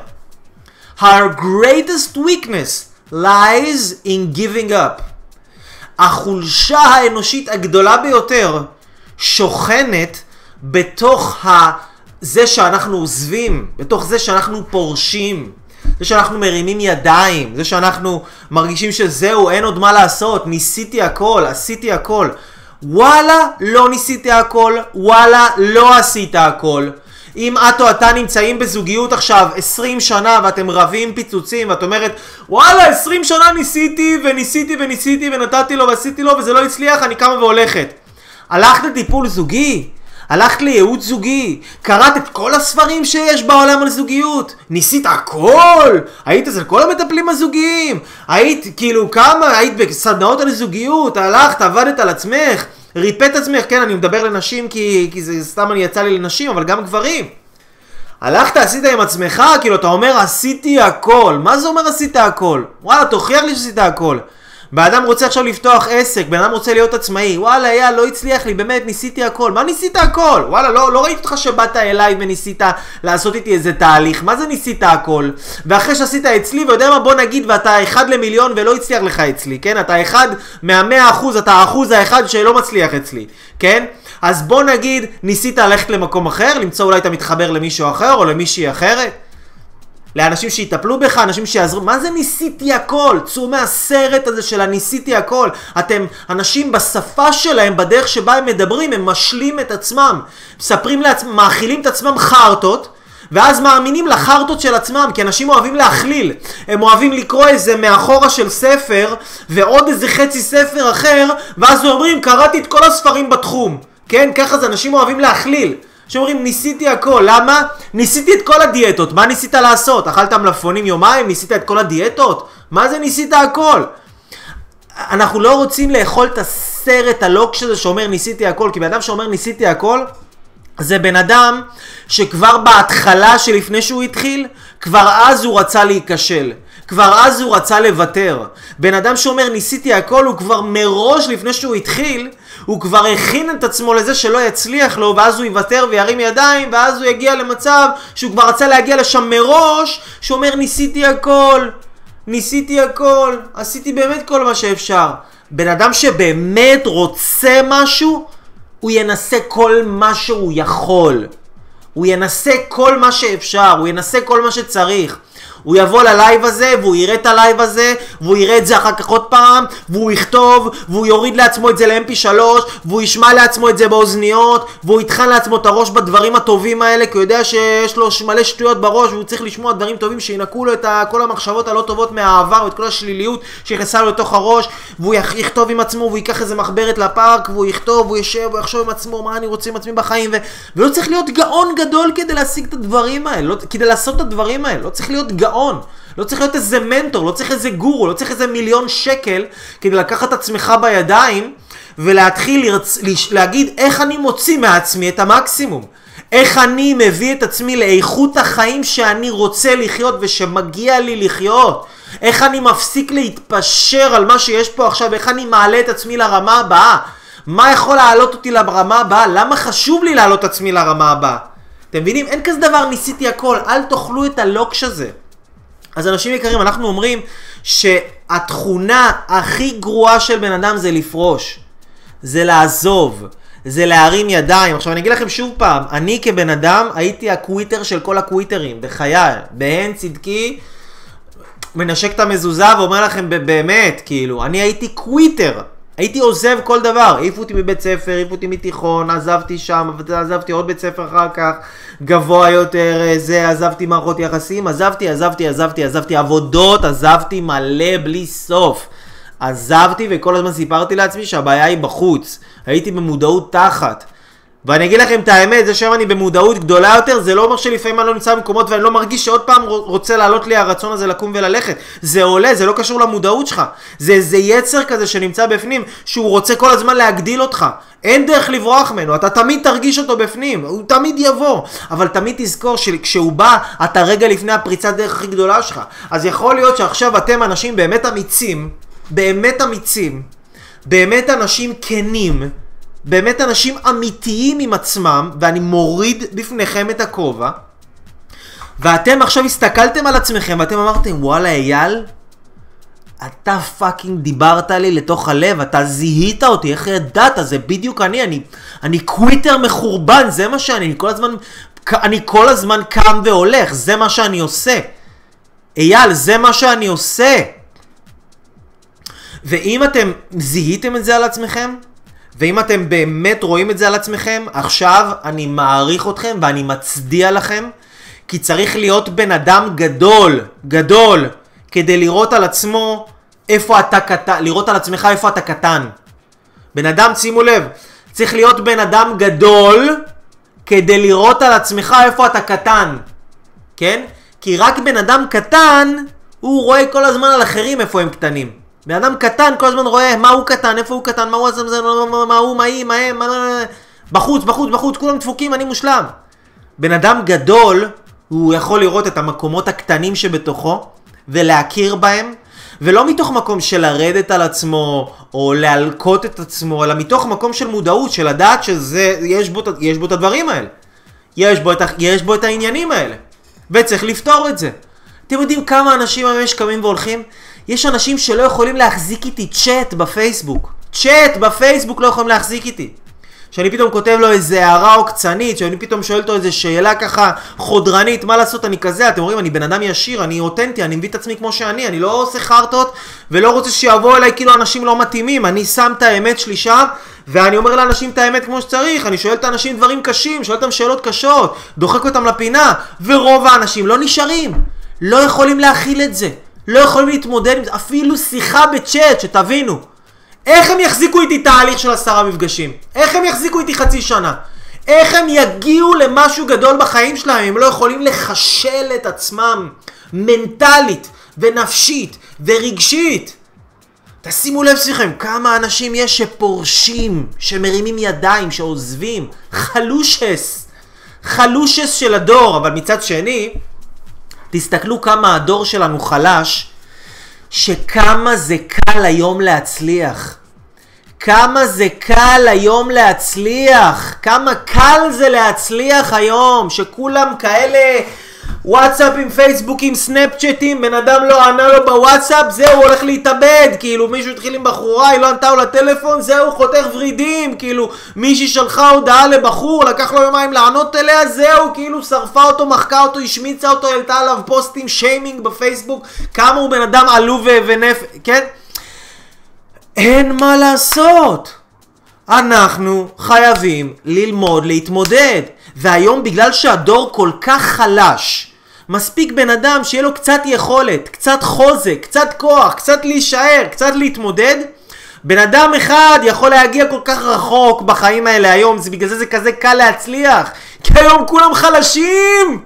Our greatest weakness lies in giving up. החולשה האנושית הגדולה ביותר שוכנת בתוך ה... זה שאנחנו עוזבים, בתוך זה שאנחנו פורשים, זה שאנחנו מרימים ידיים, זה שאנחנו מרגישים שזהו, אין עוד מה לעשות, ניסיתי הכל, עשיתי הכל. וואלה, לא ניסית הכל, וואלה, לא עשית הכל. אם את או אתה נמצאים בזוגיות עכשיו 20 שנה ואתם רבים פיצוצים ואת אומרת וואלה 20 שנה ניסיתי וניסיתי וניסיתי ונתתי לו ועשיתי לו וזה לא הצליח אני קמה והולכת הלכת לטיפול זוגי? הלכת לייעוץ זוגי? קראת את כל הספרים שיש בעולם על זוגיות? ניסית הכל? היית אצל כל המטפלים הזוגיים? היית כאילו כמה? היית בסדנאות על זוגיות? הלכת, עבדת על עצמך? ריפאת עצמך, כן, אני מדבר לנשים כי, כי זה סתם אני יצא לי לנשים, אבל גם גברים. הלכת, עשית עם עצמך, כאילו, אתה אומר, עשיתי הכל. מה זה אומר עשית הכל? וואלה, תוכיח לי שעשית הכל. בן אדם רוצה עכשיו לפתוח עסק, בן אדם רוצה להיות עצמאי, וואלה, אייל, לא הצליח לי, באמת, ניסיתי הכל. מה ניסית הכל? וואלה, לא, לא ראיתי אותך שבאת אליי וניסית לעשות איתי איזה תהליך. מה זה ניסית הכל? ואחרי שעשית אצלי, ויודע מה, בוא נגיד, ואתה אחד למיליון ולא הצליח לך אצלי, כן? אתה אחד מהמאה אחוז, אתה האחוז האחד שלא מצליח אצלי, כן? אז בוא נגיד, ניסית ללכת למקום אחר, למצוא אולי אתה מתחבר למישהו אחר או למישהי אחרת. לאנשים שיטפלו בך, אנשים שיעזרו, מה זה ניסיתי הכל? צאו מהסרט הזה של הניסיתי הכל. אתם, אנשים בשפה שלהם, בדרך שבה הם מדברים, הם משלים את עצמם. מספרים לעצמם, מאכילים את עצמם חרטות. ואז מאמינים לחרטות של עצמם, כי אנשים אוהבים להכליל. הם אוהבים לקרוא איזה מאחורה של ספר, ועוד איזה חצי ספר אחר, ואז אומרים, קראתי את כל הספרים בתחום. כן, ככה זה, אנשים אוהבים להכליל. שאומרים ניסיתי הכל, למה? ניסיתי את כל הדיאטות, מה ניסית לעשות? אכלת מלפפונים יומיים? ניסית את כל הדיאטות? מה זה ניסית הכל? אנחנו לא רוצים לאכול את הסרט הלוקש הזה שאומר ניסיתי הכל, כי בן אדם שאומר ניסיתי הכל, זה בן אדם שכבר בהתחלה שלפני שהוא התחיל, כבר אז הוא רצה להיכשל. כבר אז הוא רצה לוותר. בן אדם שאומר ניסיתי הכל, הוא כבר מראש, לפני שהוא התחיל, הוא כבר הכין את עצמו לזה שלא יצליח לו, ואז הוא יוותר וירים ידיים, ואז הוא יגיע למצב שהוא כבר רצה להגיע לשם מראש, שהוא אומר ניסיתי הכל, ניסיתי הכל, עשיתי באמת כל מה שאפשר. בן אדם שבאמת רוצה משהו, הוא ינסה כל מה שהוא יכול. הוא ינסה כל מה שאפשר, הוא ינסה כל מה שצריך. הוא יבוא ללייב הזה, והוא יראה את הלייב הזה, והוא יראה את זה אחר כך עוד פעם, והוא יכתוב, והוא יוריד לעצמו את זה ל-MP3, והוא ישמע לעצמו את זה באוזניות, והוא יטחן לעצמו את הראש בדברים הטובים האלה, כי הוא יודע שיש לו מלא שטויות בראש, והוא צריך לשמוע דברים טובים שינקו לו את כל המחשבות הלא טובות מהעבר, ואת כל השליליות שנכנסה לו לתוך הראש, והוא יכ- יכתוב עם עצמו, והוא ייקח איזה מחברת לפארק, והוא יכתוב, והוא יושב, והוא יחשוב עם עצמו, מה אני רוצה עם עצמי בחיים, ו... ולא צריך להיות גאון גדול כדי להשיג את הדברים האלה, לא... כדי לעשות את הדברים האלה, לא צריך להיות גאון. לא צריך להיות איזה מנטור, לא צריך איזה גורו, לא צריך איזה מיליון שקל כדי לקחת את עצמך בידיים ולהתחיל לרצ... להגיד איך אני מוציא מעצמי את המקסימום. איך אני מביא את עצמי לאיכות החיים שאני רוצה לחיות ושמגיע לי לחיות. איך אני מפסיק להתפשר על מה שיש פה עכשיו, איך אני מעלה את עצמי לרמה הבאה. מה יכול להעלות אותי לרמה הבאה? למה חשוב לי להעלות את עצמי לרמה הבאה? אתם מבינים? אין כזה דבר ניסיתי הכל, אל תאכלו את הלוקש הזה. אז אנשים יקרים, אנחנו אומרים שהתכונה הכי גרועה של בן אדם זה לפרוש. זה לעזוב. זה להרים ידיים. עכשיו אני אגיד לכם שוב פעם, אני כבן אדם הייתי הקוויטר של כל הקוויטרים, בחיי, בהן צדקי, מנשק את המזוזה ואומר לכם באמת, כאילו, אני הייתי קוויטר. הייתי עוזב כל דבר, העיפו אותי מבית ספר, העיפו אותי מתיכון, עזבתי שם, עזבתי עוד בית ספר אחר כך, גבוה יותר, אה, זה, עזבתי מערכות יחסים, עזבתי, עזבתי, עזבתי, עזבתי עבודות, עזבתי מלא בלי סוף. עזבתי וכל הזמן סיפרתי לעצמי שהבעיה היא בחוץ. הייתי במודעות תחת. ואני אגיד לכם את האמת, זה שהיום אני במודעות גדולה יותר, זה לא אומר שלפעמים אני לא נמצא במקומות ואני לא מרגיש שעוד פעם רוצה לעלות לי הרצון הזה לקום וללכת. זה עולה, זה לא קשור למודעות שלך. זה איזה יצר כזה שנמצא בפנים, שהוא רוצה כל הזמן להגדיל אותך. אין דרך לברוח ממנו, אתה תמיד תרגיש אותו בפנים, הוא תמיד יבוא. אבל תמיד תזכור שכשהוא בא, אתה רגע לפני הפריצת דרך הכי גדולה שלך. אז יכול להיות שעכשיו אתם אנשים באמת אמיצים, באמת אמיצים, באמת אנשים כנים, באמת אנשים אמיתיים עם עצמם, ואני מוריד בפניכם את הכובע, ואתם עכשיו הסתכלתם על עצמכם ואתם אמרתם, וואלה אייל, אתה fucking דיברת לי לתוך הלב, אתה זיהית אותי, איך ידעת? זה בדיוק אני, אני, אני quitter מחורבן, זה מה שאני, אני כל הזמן, אני כל הזמן קם והולך, זה מה שאני עושה. אייל, זה מה שאני עושה. ואם אתם זיהיתם את זה על עצמכם, ואם אתם באמת רואים את זה על עצמכם, עכשיו אני מעריך אתכם ואני מצדיע לכם, כי צריך להיות בן אדם גדול, גדול, כדי לראות על עצמו איפה אתה קטן, לראות על עצמך איפה אתה קטן. בן אדם, שימו לב, צריך להיות בן אדם גדול כדי לראות על עצמך איפה אתה קטן, כן? כי רק בן אדם קטן, הוא רואה כל הזמן על אחרים איפה הם קטנים. בן אדם קטן כל הזמן רואה מה הוא קטן, איפה הוא קטן, מה הוא עזם, מה הוא, מה היא, מה הם, מה... בחוץ, בחוץ, בחוץ, כולם דפוקים, אני מושלם. בן אדם גדול, הוא יכול לראות את המקומות הקטנים שבתוכו, ולהכיר בהם, ולא מתוך מקום של לרדת על עצמו, או להלקות את עצמו, אלא מתוך מקום של מודעות, של לדעת שזה, יש בו, יש בו את הדברים האלה. יש בו, את, יש בו את העניינים האלה. וצריך לפתור את זה. אתם יודעים כמה אנשים היום יש קמים והולכים? יש אנשים שלא יכולים להחזיק איתי צ'אט בפייסבוק. צ'אט בפייסבוק לא יכולים להחזיק איתי. שאני פתאום כותב לו איזה הערה עוקצנית, שאני פתאום שואל אותו איזה שאלה ככה חודרנית, מה לעשות, אני כזה, אתם רואים, אני בן אדם ישיר, אני אותנטי, אני מביא את עצמי כמו שאני, אני לא עושה חרטות, ולא רוצה שיבואו אליי כאילו אנשים לא מתאימים, אני שם את האמת שלי שם, ואני אומר לאנשים את האמת כמו שצריך, אני שואל את האנשים דברים קשים, שואל אותם שאלות קשות, דוחק אותם לפינה, ורוב האנשים לא נשארים, לא יכולים להכיל את זה, לא יכולים להתמודד עם זה, אפילו שיחה בצ'אט, שתבינו. איך הם יחזיקו איתי תהליך של עשרה מפגשים? איך הם יחזיקו איתי חצי שנה? איך הם יגיעו למשהו גדול בחיים שלהם? הם לא יכולים לחשל את עצמם מנטלית ונפשית ורגשית. תשימו לב סליחם, כמה אנשים יש שפורשים, שמרימים ידיים, שעוזבים. חלושס. חלושס של הדור, אבל מצד שני, תסתכלו כמה הדור שלנו חלש שכמה זה קל היום להצליח. כמה זה קל היום להצליח. כמה קל זה להצליח היום. שכולם כאלה וואטסאפים, פייסבוקים, סנאפצ'טים, בן אדם לא ענה לו בוואטסאפ, זהו, הולך להתאבד. כאילו, מישהו התחיל עם בחורה, היא לא ענתה לו לטלפון, זהו, חותך ורידים. כאילו, מישהי שלחה הודעה לבחור, לקח לו יומיים לענות אליה, זהו, כאילו, שרפה אותו, מחקה אותו, השמיצה אותו, העלתה עליו פוסטים, שיימינג בפייסבוק, כמה הוא בן אדם עלוב ונפ... כן? אין מה לעשות. אנחנו חייבים ללמוד להתמודד. והיום בגלל שהדור כל כך חלש, מספיק בן אדם שיהיה לו קצת יכולת, קצת חוזק, קצת כוח, קצת להישאר, קצת להתמודד. בן אדם אחד יכול להגיע כל כך רחוק בחיים האלה היום, זה בגלל זה זה כזה קל להצליח. כי היום כולם חלשים!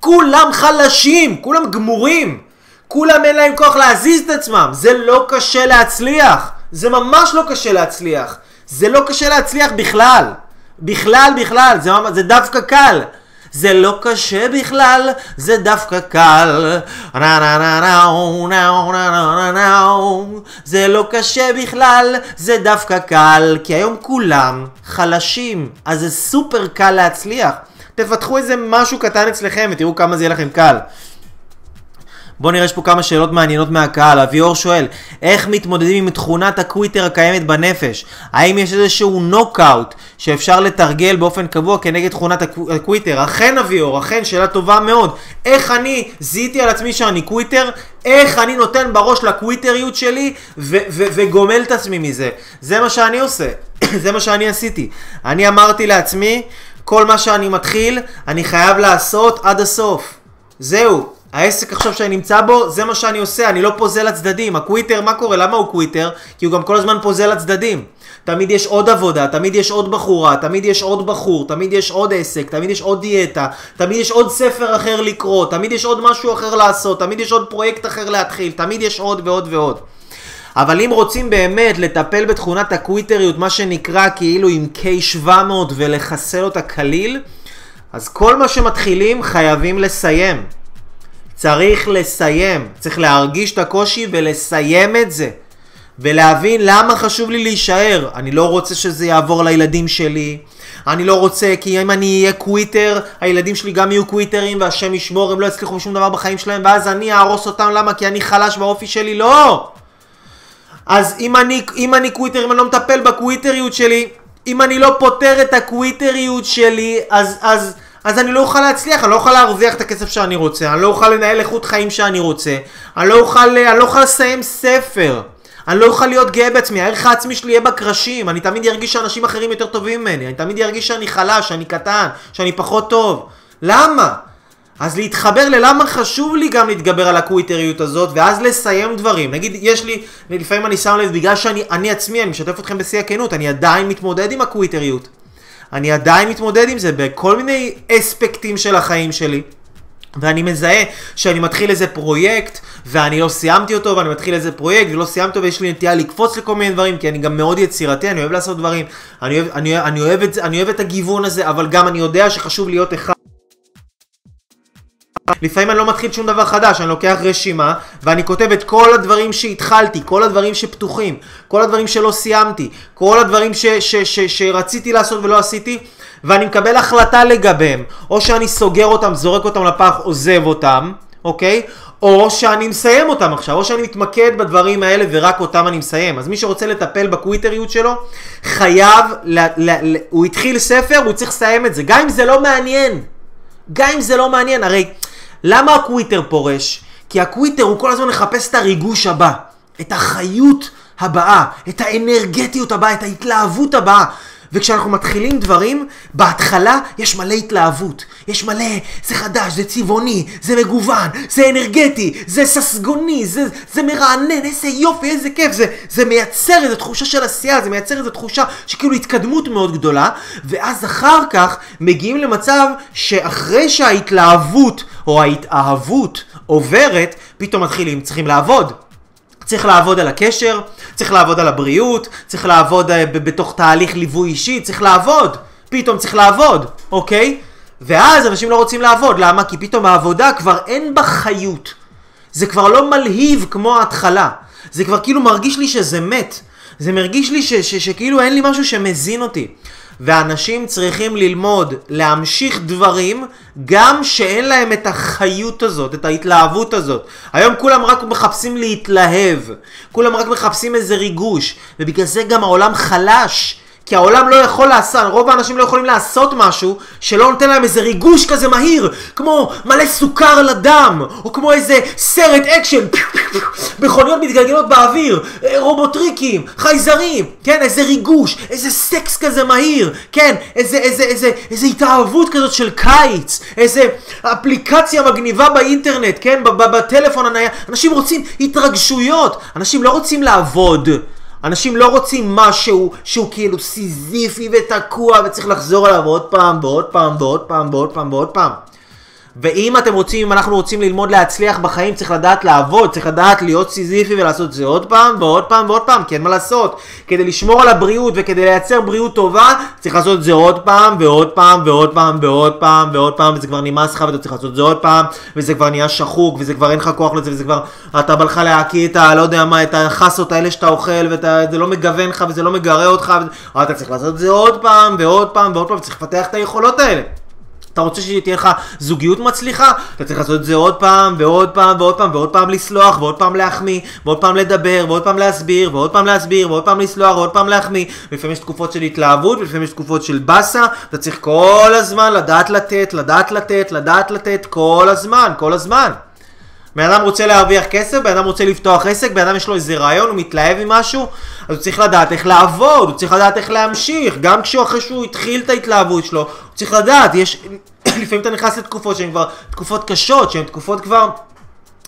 כולם חלשים, כולם גמורים. כולם אין להם כוח להזיז את עצמם. זה לא קשה להצליח. זה ממש לא קשה להצליח. זה לא קשה להצליח בכלל. בכלל, בכלל. זה, זה דווקא קל. זה לא קשה בכלל, זה דווקא קל. זה לא קשה בכלל, זה דווקא קל. כי היום כולם חלשים, אז זה סופר קל להצליח. תפתחו איזה משהו קטן אצלכם ותראו כמה זה יהיה לכם קל. בואו נראה, יש פה כמה שאלות מעניינות מהקהל. אביאור שואל, איך מתמודדים עם תכונת ה quitter הקיימת בנפש? האם יש איזשהו נוקאוט שאפשר לתרגל באופן קבוע כנגד תכונת ה qui- ה quitter? אכן אביאור, אכן, שאלה טובה מאוד. איך אני זיהיתי על עצמי שאני quitter? איך אני נותן בראש לקוויטריות שלי ו- ו- וגומל את עצמי מזה? זה מה שאני עושה. <coughs> זה מה שאני עשיתי. אני אמרתי לעצמי, כל מה שאני מתחיל, אני חייב לעשות עד הסוף. זהו, העסק עכשיו שאני נמצא בו, זה מה שאני עושה, אני לא פוזל לצדדים. ה quitter, מה קורה? למה הוא quitter? כי הוא גם כל הזמן פוזל לצדדים. תמיד יש עוד עבודה, תמיד יש עוד בחורה, תמיד יש עוד בחור, תמיד יש עוד עסק, תמיד יש עוד דיאטה, תמיד יש עוד ספר אחר לקרוא, תמיד יש עוד משהו אחר לעשות, תמיד יש עוד פרויקט אחר להתחיל, תמיד יש עוד ועוד ועוד. אבל אם רוצים באמת לטפל בתכונת הקוויטריות, מה שנקרא כאילו עם K700 ולחסל אותה כליל, אז כל מה שמתחילים חייבים לסיים. צריך לסיים, צריך להרגיש את הקושי ולסיים את זה. ולהבין למה חשוב לי להישאר. אני לא רוצה שזה יעבור לילדים שלי. אני לא רוצה, כי אם אני אהיה קוויטר, הילדים שלי גם יהיו קוויטרים, והשם ישמור, הם לא יצליחו בשום דבר בחיים שלהם, ואז אני אהרוס אותם, למה? כי אני חלש באופי שלי? לא! אז אם אני, אם אני קוויטר, אם אני לא מטפל בקוויטריות שלי, אם אני לא פותר את הקוויטריות שלי, אז, אז, אז אני לא אוכל להצליח, אני לא אוכל להרוויח את הכסף שאני רוצה, אני לא אוכל לנהל איכות חיים שאני רוצה, אני לא אוכל, אני לא אוכל לסיים ספר, אני לא אוכל להיות גאה בעצמי, הערך העצמי שלי יהיה בקרשים, אני תמיד ארגיש שאנשים אחרים יותר טובים ממני, אני תמיד ארגיש שאני חלש, שאני קטן, שאני פחות טוב. למה? אז להתחבר ללמה חשוב לי גם להתגבר על הקוויטריות הזאת, ואז לסיים דברים. נגיד, יש לי, לפעמים אני שם לב, בגלל שאני אני עצמי, אני משתף אתכם בשיא הכנות, אני עדיין מתמודד עם הקוויטריות. אני עדיין מתמודד עם זה בכל מיני אספקטים של החיים שלי. ואני מזהה שאני מתחיל איזה פרויקט ואני לא סיימתי אותו ואני מתחיל איזה פרויקט ולא סיימתי אותו ויש לי נטייה לקפוץ לכל מיני דברים כי אני גם מאוד יצירתי, אני אוהב לעשות דברים, אני אוהב, אני, אני אוהב את אני אוהב את הגיוון הזה אבל גם אני יודע שחשוב להיות אחד לפעמים אני לא מתחיל שום דבר חדש, אני לוקח רשימה ואני כותב את כל הדברים שהתחלתי, כל הדברים שפתוחים, כל הדברים שלא סיימתי, כל הדברים ש, ש, ש, שרציתי לעשות ולא עשיתי ואני מקבל החלטה לגביהם, או שאני סוגר אותם, זורק אותם לפח, עוזב אותם, אוקיי? או שאני מסיים אותם עכשיו, או שאני מתמקד בדברים האלה ורק אותם אני מסיים. אז מי שרוצה לטפל בקוויטריות שלו, חייב, ל, ל, ל, הוא התחיל ספר, הוא צריך לסיים את זה, גם אם זה לא מעניין. גם אם זה לא מעניין, הרי למה הקוויטר פורש? כי הקוויטר הוא כל הזמן מחפש את הריגוש הבא, את החיות הבאה, את האנרגטיות הבאה, את ההתלהבות הבאה. וכשאנחנו מתחילים דברים, בהתחלה יש מלא התלהבות. יש מלא, זה חדש, זה צבעוני, זה מגוון, זה אנרגטי, זה ססגוני, זה, זה מרענן, איזה יופי, איזה כיף. זה, זה מייצר איזו תחושה של עשייה, זה מייצר איזו תחושה שכאילו התקדמות מאוד גדולה, ואז אחר כך מגיעים למצב שאחרי שההתלהבות או ההתאהבות עוברת, פתאום מתחילים, צריכים לעבוד. צריך לעבוד על הקשר, צריך לעבוד על הבריאות, צריך לעבוד ב- בתוך תהליך ליווי אישי, צריך לעבוד. פתאום צריך לעבוד, אוקיי? ואז אנשים לא רוצים לעבוד, למה? כי פתאום העבודה כבר אין בה חיות. זה כבר לא מלהיב כמו ההתחלה. זה כבר כאילו מרגיש לי שזה מת. זה מרגיש לי ש- ש- שכאילו אין לי משהו שמזין אותי. ואנשים צריכים ללמוד להמשיך דברים גם שאין להם את החיות הזאת, את ההתלהבות הזאת. היום כולם רק מחפשים להתלהב, כולם רק מחפשים איזה ריגוש, ובגלל זה גם העולם חלש. כי העולם לא יכול לעשות, רוב האנשים לא יכולים לעשות משהו שלא נותן להם איזה ריגוש כזה מהיר, כמו מלא סוכר על הדם, או כמו איזה סרט אקשן, מכוניות מתגלגלות באוויר, רובוטריקים, חייזרים, כן, איזה ריגוש, איזה סקס כזה מהיר, כן, איזה, איזה, איזה, איזה התאהבות כזאת של קיץ, איזה אפליקציה מגניבה באינטרנט, כן, בטלפון הנייד, אנשים רוצים התרגשויות, אנשים לא רוצים לעבוד. אנשים לא רוצים משהו שהוא כאילו סיזיפי ותקוע וצריך לחזור עליו עוד פעם ועוד פעם ועוד פעם ועוד פעם ועוד פעם. ואם אתם רוצים, אם אנחנו רוצים ללמוד להצליח בחיים, צריך לדעת לעבוד, צריך לדעת להיות סיזיפי ולעשות את זה עוד פעם ועוד פעם ועוד פעם, כי אין מה לעשות. כדי לשמור על הבריאות וכדי לייצר בריאות טובה, צריך לעשות את זה עוד פעם ועוד פעם ועוד פעם ועוד פעם ועוד פעם, וזה כבר נמאס לך ואתה צריך לעשות את זה עוד פעם, וזה כבר נהיה שחוק, וזה כבר אין לך כוח לזה, וזה כבר, אתה בא לך להקיא את ה... לא יודע מה, את החסות האלה שאתה אוכל, וזה לא מגוון לך וזה לא מגרה אותך, וזה- אתה צריך לעשות את זה עוד פעם ועוד פעם ועוד פעם, וצריך לפתח את היכולות האלה. אתה רוצה שתהיה לך זוגיות מצליחה? אתה צריך לעשות את זה עוד פעם, ועוד פעם, ועוד פעם, ועוד פעם לסלוח, ועוד פעם להחמיא, ועוד פעם לדבר, ועוד פעם להסביר, ועוד פעם להסביר, ועוד פעם לסלוח, ועוד פעם להחמיא. לפעמים יש תקופות של התלהבות, ולפעמים יש תקופות של באסה. אתה צריך כל הזמן לדעת לתת, לדעת לתת, לדעת לתת, כל הזמן, כל הזמן. בן אדם רוצה להרוויח כסף, בן אדם רוצה לפתוח עסק, בן אדם יש לו איזה רעיון, הוא מתלהב עם משהו, אז הוא צריך לדעת איך לעבוד, הוא צריך לדעת איך להמשיך, גם כשהוא אחרי שהוא התחיל את ההתלהבות שלו, הוא צריך לדעת, יש, <clears throat> לפעמים אתה נכנס לתקופות שהן כבר תקופות קשות, שהן תקופות כבר,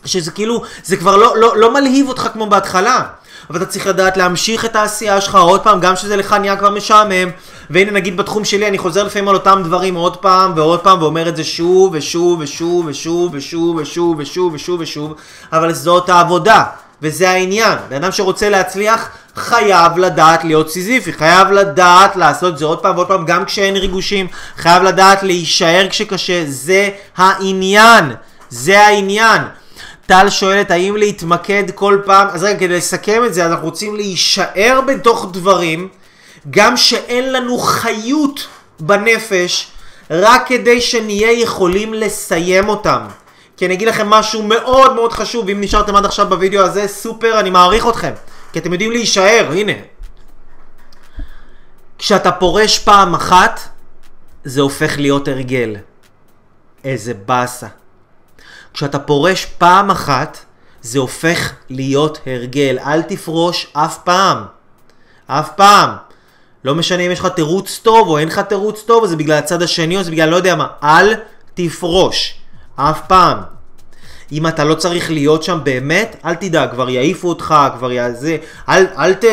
שזה כאילו, זה כבר לא, לא, לא מלהיב אותך כמו בהתחלה. אבל אתה צריך לדעת להמשיך את העשייה שלך עוד פעם, גם שזה לך נהיה כבר משעמם. והנה נגיד בתחום שלי אני חוזר לפעמים על אותם דברים עוד פעם ועוד פעם ואומר את זה שוב ושוב ושוב ושוב ושוב ושוב ושוב ושוב ושוב אבל זאת העבודה וזה העניין. בן אדם שרוצה להצליח חייב לדעת להיות סיזיפי, חייב לדעת לעשות זה עוד פעם ועוד פעם גם כשאין ריגושים, חייב לדעת להישאר כשקשה, זה העניין, זה העניין. טל שואלת האם להתמקד כל פעם, אז רגע כדי לסכם את זה, אנחנו רוצים להישאר בתוך דברים, גם שאין לנו חיות בנפש, רק כדי שנהיה יכולים לסיים אותם. כי אני אגיד לכם משהו מאוד מאוד חשוב, אם נשארתם עד עכשיו בווידאו הזה, סופר, אני מעריך אתכם. כי אתם יודעים להישאר, הנה. כשאתה פורש פעם אחת, זה הופך להיות הרגל. איזה באסה. כשאתה פורש פעם אחת, זה הופך להיות הרגל. אל תפרוש אף פעם. אף פעם. לא משנה אם יש לך תירוץ טוב או אין לך תירוץ טוב, או זה בגלל הצד השני או זה בגלל לא יודע מה. אל תפרוש. אף פעם. אם אתה לא צריך להיות שם באמת, אל תדאג, כבר יעיפו אותך, כבר יעזה, אל, אל ת...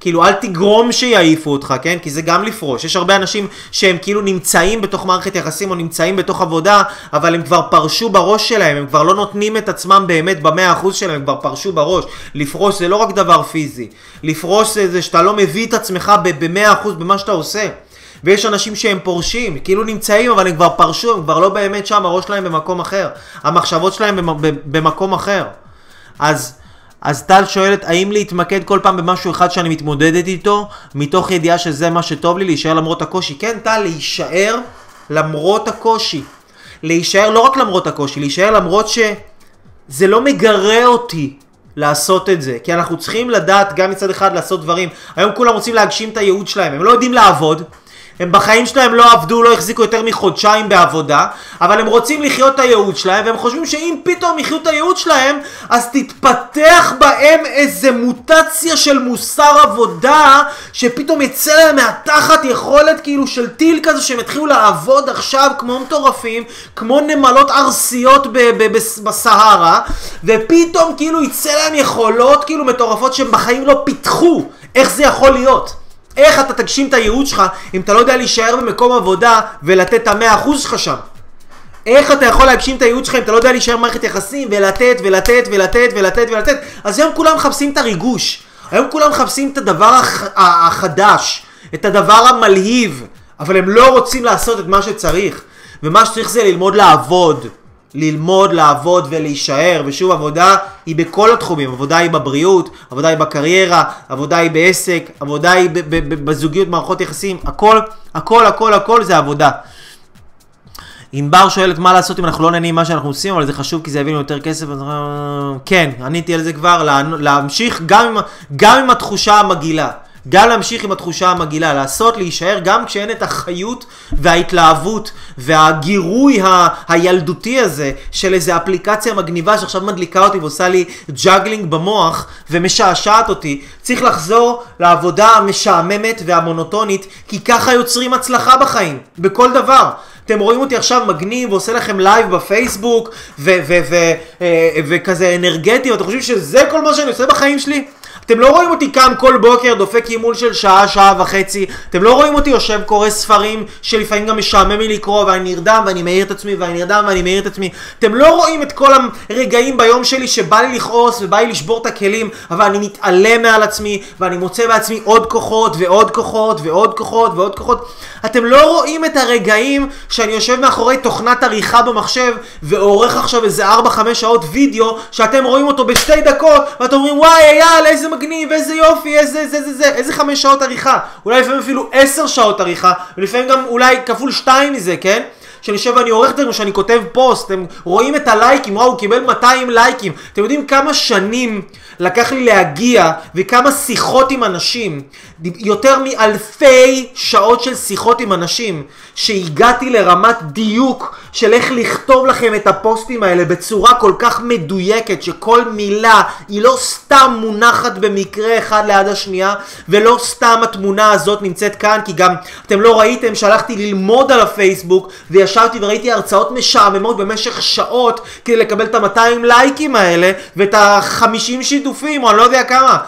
כאילו, אל תגרום שיעיפו אותך, כן? כי זה גם לפרוש. יש הרבה אנשים שהם כאילו נמצאים בתוך מערכת יחסים או נמצאים בתוך עבודה, אבל הם כבר פרשו בראש שלהם, הם כבר לא נותנים את עצמם באמת במאה אחוז שלהם, הם כבר פרשו בראש. לפרוש זה לא רק דבר פיזי. לפרוש זה, זה שאתה לא מביא את עצמך במאה אחוז במה שאתה עושה. ויש אנשים שהם פורשים, כאילו נמצאים אבל הם כבר פרשו, הם כבר לא באמת שם, הראש שלהם במקום אחר. המחשבות שלהם במ- במקום אחר. אז, אז טל שואלת, האם להתמקד כל פעם במשהו אחד שאני מתמודדת איתו, מתוך ידיעה שזה מה שטוב לי, להישאר למרות הקושי? כן, טל, להישאר למרות הקושי. להישאר לא רק למרות הקושי, להישאר למרות שזה לא מגרה אותי. לעשות את זה, כי אנחנו צריכים לדעת גם מצד אחד לעשות דברים. היום כולם רוצים להגשים את הייעוד שלהם, הם לא יודעים לעבוד, הם בחיים שלהם לא עבדו, לא החזיקו יותר מחודשיים בעבודה, אבל הם רוצים לחיות את הייעוד שלהם, והם חושבים שאם פתאום יחיו את הייעוד שלהם, אז תתפתח בהם איזה מוטציה של מוסר עבודה, שפתאום יצא להם מהתחת יכולת כאילו של טיל כזה, שהם יתחילו לעבוד עכשיו כמו מטורפים, כמו נמלות ארסיות ב- ב- בס- בסהרה, ופתאום כאילו יצא להם יכולות כאילו מטורפות שהם בחיים לא פיתחו. איך זה יכול להיות? איך אתה תגשים את הייעוד שלך אם אתה לא יודע להישאר במקום עבודה ולתת את המאה אחוז שלך שם? איך אתה יכול להגשים את הייעוד שלך אם אתה לא יודע להישאר במערכת יחסים ולתת ולתת ולתת ולתת ולתת? אז היום כולם מחפשים את הריגוש. היום כולם מחפשים את הדבר הח... החדש, את הדבר המלהיב, אבל הם לא רוצים לעשות את מה שצריך. ומה שצריך זה ללמוד לעבוד. ללמוד, לעבוד ולהישאר, ושוב עבודה היא בכל התחומים, עבודה היא בבריאות, עבודה היא בקריירה, עבודה היא בעסק, עבודה היא בזוגיות, מערכות יחסים, הכל, הכל, הכל, הכל זה עבודה. ענבר שואלת מה לעשות אם אנחנו לא נהנים ממה שאנחנו עושים, אבל זה חשוב כי זה יביא לנו יותר כסף. אז, אה, כן, עניתי על זה כבר, לה- להמשיך גם עם, גם עם התחושה המגעילה. גם להמשיך עם התחושה המגעילה, לעשות, להישאר גם כשאין את החיות וההתלהבות והגירוי ה- הילדותי הזה של איזה אפליקציה מגניבה שעכשיו מדליקה אותי ועושה לי juggling במוח ומשעשעת אותי. צריך לחזור לעבודה המשעממת והמונוטונית, כי ככה יוצרים הצלחה בחיים, בכל דבר. אתם רואים אותי עכשיו מגניב ועושה לכם לייב בפייסבוק ו- ו- ו- אה, וכזה אנרגטי ואתם חושבים שזה כל מה שאני עושה בחיים שלי? אתם לא רואים אותי קם כל בוקר דופק אימון של שעה, שעה וחצי. אתם לא רואים אותי יושב קורא ספרים שלפעמים גם משעמם לי לקרוא ואני נרדם ואני מעיר את עצמי ואני נרדם ואני מעיר את עצמי. אתם לא רואים את כל הרגעים ביום שלי שבא לי לכעוס ובא לי לשבור את הכלים אבל אני מתעלם מעל עצמי ואני מוצא בעצמי עוד כוחות ועוד כוחות ועוד כוחות ועוד כוחות. אתם לא רואים את הרגעים שאני יושב מאחורי תוכנת עריכה במחשב ועורך עכשיו איזה 4-5 שעות וידאו שאתם רואים אותו בשתי דקות ואתם אומרים וואי אייל איזה מגניב איזה יופי איזה זה זה זה איזה 5 שעות עריכה אולי לפעמים אפילו 10 שעות עריכה ולפעמים גם אולי כפול 2 מזה כן שאני יושב ואני עורך דברים, שאני כותב פוסט, אתם רואים את הלייקים, וואו, הוא קיבל 200 לייקים. אתם יודעים כמה שנים לקח לי להגיע, וכמה שיחות עם אנשים, יותר מאלפי שעות של שיחות עם אנשים, שהגעתי לרמת דיוק של איך לכתוב לכם את הפוסטים האלה בצורה כל כך מדויקת, שכל מילה היא לא סתם מונחת במקרה אחד ליד השנייה, ולא סתם התמונה הזאת נמצאת כאן, כי גם אתם לא ראיתם שהלכתי ללמוד על הפייסבוק, וישבתי וראיתי הרצאות משעממות במשך שעות, כדי לקבל את ה-200 לייקים האלה, ואת ה-50 שיתופים, או אני לא יודע כמה.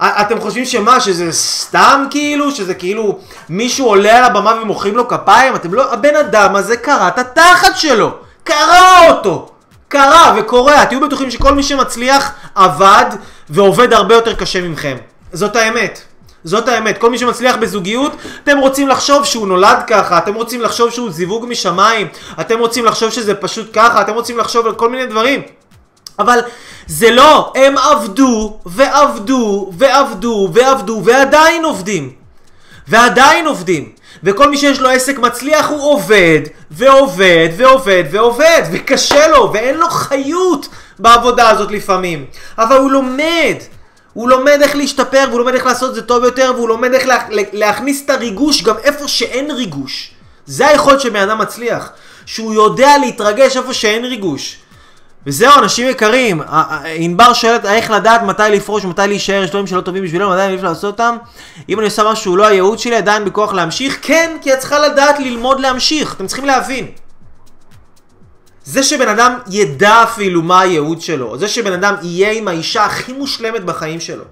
אתם חושבים שמה, שזה סתם כאילו, שזה כאילו מישהו עולה על הבמה ומוחאים לו כפיים? אתם לא, הבן אדם הזה קרע את התחת שלו, קרע אותו, קרע וקורע, תהיו בטוחים שכל מי שמצליח עבד ועובד הרבה יותר קשה ממכם, זאת האמת. זאת האמת, כל מי שמצליח בזוגיות, אתם רוצים לחשוב שהוא נולד ככה, אתם רוצים לחשוב שהוא זיווג משמיים, אתם רוצים לחשוב שזה פשוט ככה, אתם רוצים לחשוב על כל מיני דברים. אבל זה לא, הם עבדו ועבדו ועבדו ועבדו ועדיין עובדים. ועדיין עובדים. וכל מי שיש לו עסק מצליח הוא עובד ועובד ועובד ועובד וקשה לו ואין לו חיות בעבודה הזאת לפעמים. אבל הוא לומד. הוא לומד איך להשתפר והוא לומד איך לעשות את זה טוב יותר והוא לומד איך לה, להכניס את הריגוש גם איפה שאין ריגוש. זה היכולת של בן אדם מצליח. שהוא יודע להתרגש איפה שאין ריגוש. וזהו, אנשים יקרים, ענבר שואלת איך לדעת מתי לפרוש, מתי להישאר, יש דברים שלא טובים בשבילנו, מתי אני לעשות אותם. אם אני עושה משהו שהוא לא הייעוד שלי, עדיין בכוח להמשיך, כן, כי את צריכה לדעת ללמוד להמשיך, אתם צריכים להבין. זה שבן אדם ידע אפילו מה הייעוד שלו, זה שבן אדם יהיה עם האישה הכי מושלמת בחיים שלו,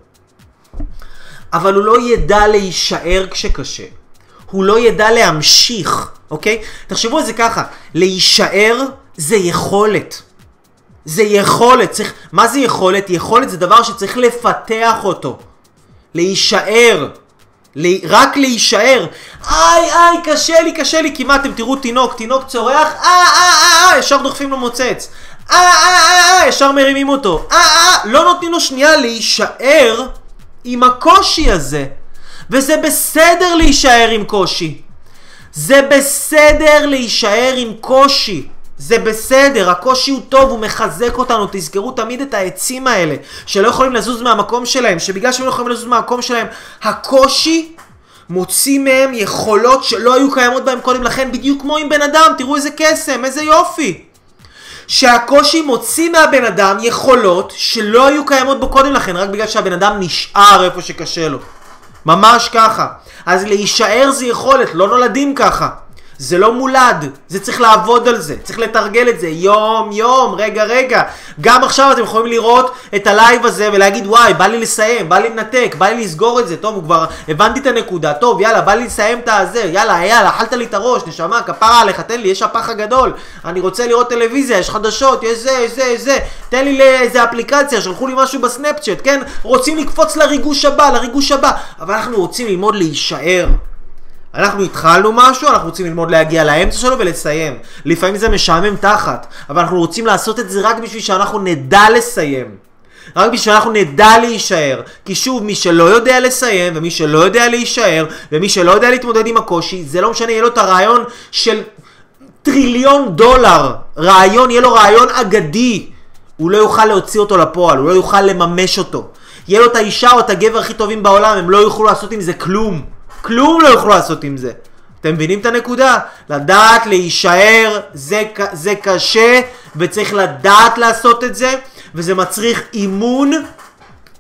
אבל הוא לא ידע להישאר כשקשה. הוא לא ידע להמשיך, אוקיי? תחשבו על זה ככה, להישאר זה יכולת. זה יכולת, צריך... מה זה יכולת? יכולת זה דבר שצריך לפתח אותו. להישאר. לי... רק להישאר. איי איי, קשה לי, קשה לי, מה אתם תראו תינוק, תינוק צורח, אה אה אה אה, ישר דוחפים לו מוצץ. אה אה אה אה, ישר מרימים אותו. אה אה, לא נותנים לו שנייה להישאר עם הקושי הזה. וזה בסדר להישאר עם קושי. זה בסדר להישאר עם קושי. זה בסדר, הקושי הוא טוב, הוא מחזק אותנו, תזכרו תמיד את העצים האלה, שלא יכולים לזוז מהמקום שלהם, שבגלל שהם לא יכולים לזוז מהמקום שלהם, הקושי מוציא מהם יכולות שלא היו קיימות בהם קודם לכן, בדיוק כמו עם בן אדם, תראו איזה קסם, איזה יופי. שהקושי מוציא מהבן אדם יכולות שלא היו קיימות בו קודם לכן, רק בגלל שהבן אדם נשאר איפה שקשה לו. ממש ככה. אז להישאר זה יכולת, לא נולדים ככה. זה לא מולד, זה צריך לעבוד על זה, צריך לתרגל את זה יום יום, רגע רגע. גם עכשיו אתם יכולים לראות את הלייב הזה ולהגיד וואי, בא לי לסיים, בא לי לנתק, בא לי לסגור את זה, טוב, הוא כבר הבנתי את הנקודה, טוב, יאללה, בא לי לסיים את הזה, יאללה, יאללה, אכלת לי את הראש, נשמה, כפרה עליך, תן לי, יש האח הגדול, אני רוצה לראות טלוויזיה, יש חדשות, יש זה, יש זה, יש זה, תן לי לאיזה אפליקציה, שלחו לי משהו ב Snapchat, כן? רוצים לקפוץ לריגוש הבא, לריגוש הבא, אבל אנחנו רוצים ללמוד להישאר. אנחנו התחלנו משהו, אנחנו רוצים ללמוד להגיע לאמצע שלו ולסיים. לפעמים זה משעמם תחת, אבל אנחנו רוצים לעשות את זה רק בשביל שאנחנו נדע לסיים. רק בשביל שאנחנו נדע להישאר. כי שוב, מי שלא יודע לסיים, ומי שלא יודע להישאר, ומי שלא יודע להתמודד עם הקושי, זה לא משנה, יהיה לו את הרעיון של טריליון דולר. רעיון, יהיה לו רעיון אגדי. הוא לא יוכל להוציא אותו לפועל, הוא לא יוכל לממש אותו. יהיה לו את האישה או את הגבר הכי טובים בעולם, הם לא יוכלו לעשות עם זה כלום. כלום לא יוכלו לעשות עם זה. אתם מבינים את הנקודה? לדעת להישאר זה, זה קשה וצריך לדעת לעשות את זה וזה מצריך אימון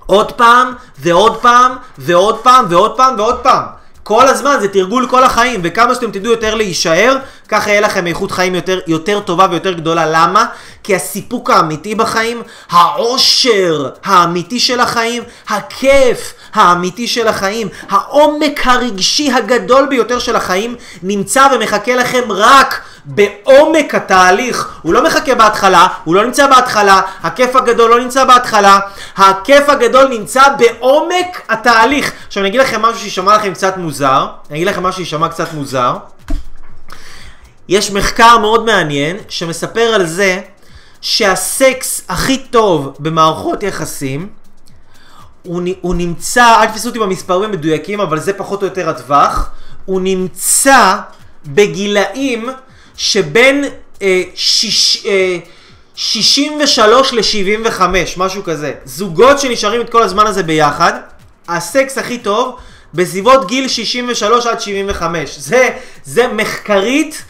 עוד פעם ועוד פעם ועוד פעם ועוד פעם ועוד פעם. כל הזמן זה תרגול כל החיים וכמה שאתם תדעו יותר להישאר ככה יהיה לכם איכות חיים יותר, יותר טובה ויותר גדולה למה? כי הסיפוק האמיתי בחיים, העושר האמיתי של החיים, הכיף האמיתי של החיים, העומק הרגשי הגדול ביותר של החיים נמצא ומחכה לכם רק בעומק התהליך. הוא לא מחכה בהתחלה, הוא לא נמצא בהתחלה, הכיף הגדול לא נמצא בהתחלה, הכיף הגדול נמצא בעומק התהליך. עכשיו אני אגיד לכם משהו שישמע לכם קצת מוזר, אני אגיד לכם משהו שישמע קצת מוזר. יש מחקר מאוד מעניין שמספר על זה שהסקס הכי טוב במערכות יחסים הוא, הוא נמצא, אל תפסו אותי במספרים המדויקים, אבל זה פחות או יותר הטווח, הוא נמצא בגילאים שבין אה, שיש, אה, 63 ל-75, משהו כזה. זוגות שנשארים את כל הזמן הזה ביחד, הסקס הכי טוב בסביבות גיל 63 עד 75. זה, זה מחקרית,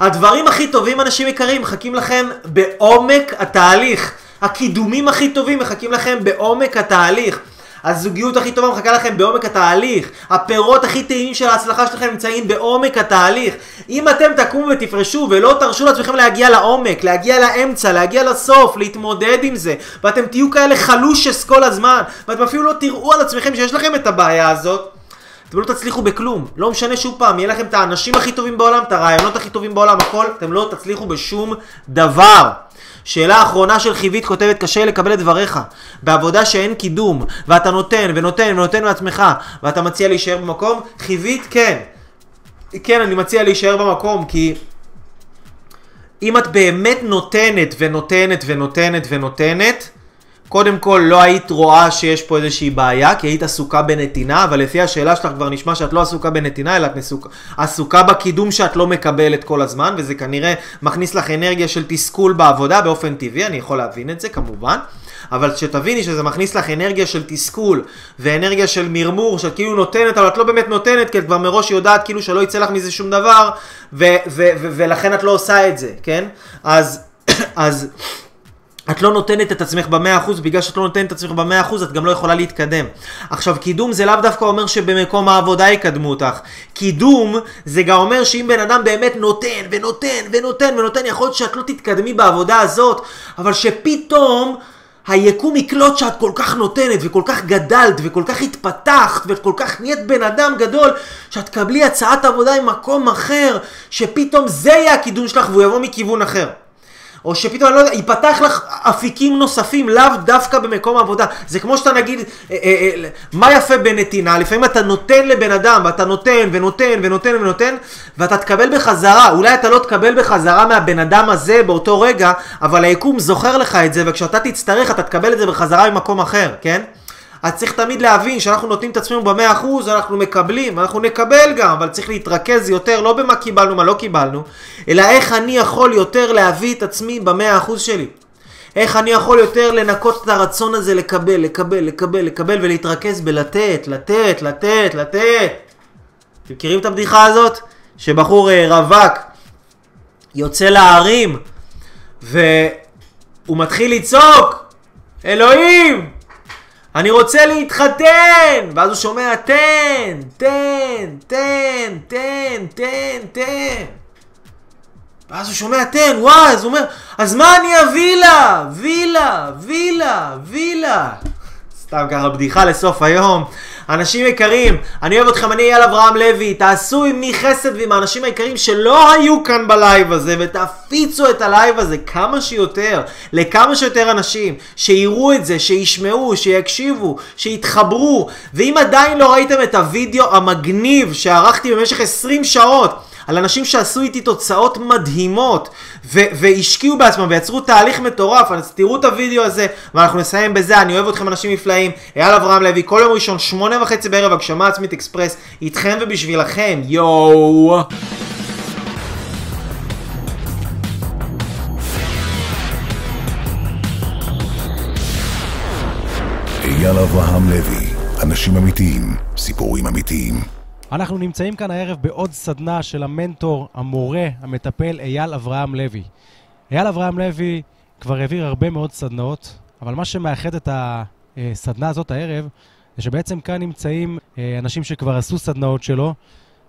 הדברים הכי טובים, אנשים יקרים, מחכים לכם בעומק התהליך. הקידומים הכי טובים מחכים לכם בעומק התהליך. הזוגיות הכי טובה מחכה לכם בעומק התהליך. הפירות הכי טעימים של ההצלחה שלכם נמצאים בעומק התהליך. אם אתם תקומו ותפרשו ולא תרשו לעצמכם להגיע לעומק, להגיע לאמצע, להגיע לסוף, להתמודד עם זה, ואתם תהיו כאלה חלושס כל הזמן, ואתם אפילו לא תראו על עצמכם שיש לכם את הבעיה הזאת, אתם לא תצליחו בכלום. לא משנה שוב פעם, יהיה לכם את האנשים הכי טובים בעולם, את הרעיונות הכי טובים בעולם, הכל, אתם לא תצליחו בשום דבר. שאלה אחרונה של חיבית כותבת, קשה לקבל את דבריך. בעבודה שאין קידום, ואתה נותן ונותן ונותן לעצמך, ואתה מציע להישאר במקום, חיבית כן. כן, אני מציע להישאר במקום, כי אם את באמת נותנת ונותנת ונותנת ונותנת, קודם כל לא היית רואה שיש פה איזושהי בעיה, כי היית עסוקה בנתינה, אבל לפי השאלה שלך כבר נשמע שאת לא עסוקה בנתינה, אלא את נסוק... עסוקה בקידום שאת לא מקבלת כל הזמן, וזה כנראה מכניס לך אנרגיה של תסכול בעבודה באופן טבעי, אני יכול להבין את זה כמובן. אבל שתביני שזה מכניס לך אנרגיה של תסכול ואנרגיה של מרמור שאת כאילו נותנת אבל את לא באמת נותנת כי את כבר מראש יודעת כאילו שלא יצא לך מזה שום דבר ו- ו- ו- ולכן את לא עושה את זה, כן? אז, <clears throat> אז את לא נותנת את עצמך במאה אחוז, בגלל שאת לא נותנת את עצמך במאה אחוז, את גם לא יכולה להתקדם. עכשיו, קידום זה לאו דווקא אומר שבמקום העבודה יקדמו אותך. קידום זה גם אומר שאם בן אדם באמת נותן, ונותן, ונותן, ונותן, יכול להיות שאת לא תתקדמי בעבודה הזאת, אבל שפתאום... היקום יקלוט שאת כל כך נותנת וכל כך גדלת וכל כך התפתחת וכל כך נהיית בן אדם גדול שאת תקבלי הצעת עבודה ממקום אחר שפתאום זה יהיה הקידום שלך והוא יבוא מכיוון אחר. או שפתאום, אני לא יודע, ייפתח לך אפיקים נוספים, לאו דווקא במקום העבודה. זה כמו שאתה נגיד, אה, אה, אה, מה יפה בנתינה? לפעמים אתה נותן לבן אדם, ואתה נותן ונותן ונותן ונותן, ואתה תקבל בחזרה. אולי אתה לא תקבל בחזרה מהבן אדם הזה באותו רגע, אבל היקום זוכר לך את זה, וכשאתה תצטרך אתה תקבל את זה בחזרה ממקום אחר, כן? אז צריך תמיד להבין שאנחנו נותנים את עצמנו במאה אחוז, אנחנו מקבלים, אנחנו נקבל גם, אבל צריך להתרכז יותר, לא במה קיבלנו, מה לא קיבלנו, אלא איך אני יכול יותר להביא את עצמי במאה אחוז שלי. איך אני יכול יותר לנקות את הרצון הזה לקבל, לקבל, לקבל, לקבל ולהתרכז בלתת, לתת, לתת, לתת. אתם מכירים את הבדיחה הזאת? שבחור אה, רווק יוצא להרים והוא מתחיל לצעוק אלוהים! אני רוצה להתחתן! ואז הוא שומע תן, תן, תן, תן, תן, תן. ואז הוא שומע תן, וואי, אז הוא אומר, אז מה אני אביא לה? וילה, וילה, וילה. סתם ככה בדיחה לסוף היום. אנשים יקרים, אני אוהב אתכם, אני אייל אברהם לוי, תעשו עמי חסד ועם האנשים היקרים שלא היו כאן בלייב הזה, ותפיצו את הלייב הזה כמה שיותר, לכמה שיותר אנשים, שיראו את זה, שישמעו, שיקשיבו, שיתחברו, ואם עדיין לא ראיתם את הוידאו המגניב שערכתי במשך 20 שעות, על אנשים שעשו איתי תוצאות מדהימות ו- והשקיעו בעצמם ויצרו תהליך מטורף, אז תראו את הוידאו הזה ואנחנו נסיים בזה, אני אוהב אתכם אנשים נפלאים, אייל אברהם לוי, כל יום ראשון, שמונה וחצי בערב, הגשמה עצמית אקספרס, איתכם ובשבילכם, יואו! אייל אברהם לוי, אנשים אמיתיים, סיפורים אמיתיים. אנחנו נמצאים כאן הערב בעוד סדנה של המנטור, המורה, המטפל אייל אברהם לוי. אייל אברהם לוי כבר העביר הרבה מאוד סדנאות, אבל מה שמאחד את הסדנה הזאת הערב, זה שבעצם כאן נמצאים אה, אנשים שכבר עשו סדנאות שלו,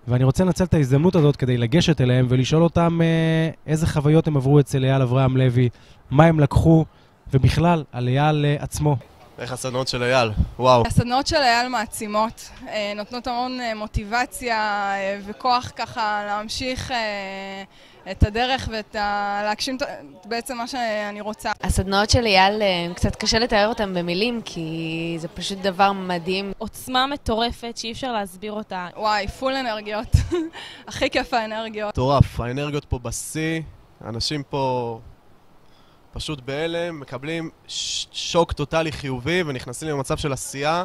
ואני רוצה לנצל את ההזדמנות הזאת כדי לגשת אליהם ולשאול אותם אה, איזה חוויות הם עברו אצל אייל אברהם לוי, מה הם לקחו, ובכלל, על אייל אה, עצמו. איך הסדנאות של אייל, וואו. הסדנאות של אייל מעצימות, אה, נותנות המון אה, מוטיבציה אה, וכוח ככה להמשיך את הדרך ואת ה... להגשים בעצם מה שאני רוצה. הסדנאות של אייל, קצת קשה לתאר אותם במילים, כי זה פשוט דבר מדהים. עוצמה מטורפת שאי אפשר להסביר אותה. וואי, פול אנרגיות. <laughs> הכי כיף האנרגיות. מטורף, האנרגיות פה בשיא, אנשים פה פשוט בהלם, מקבלים שוק טוטאלי חיובי ונכנסים למצב של עשייה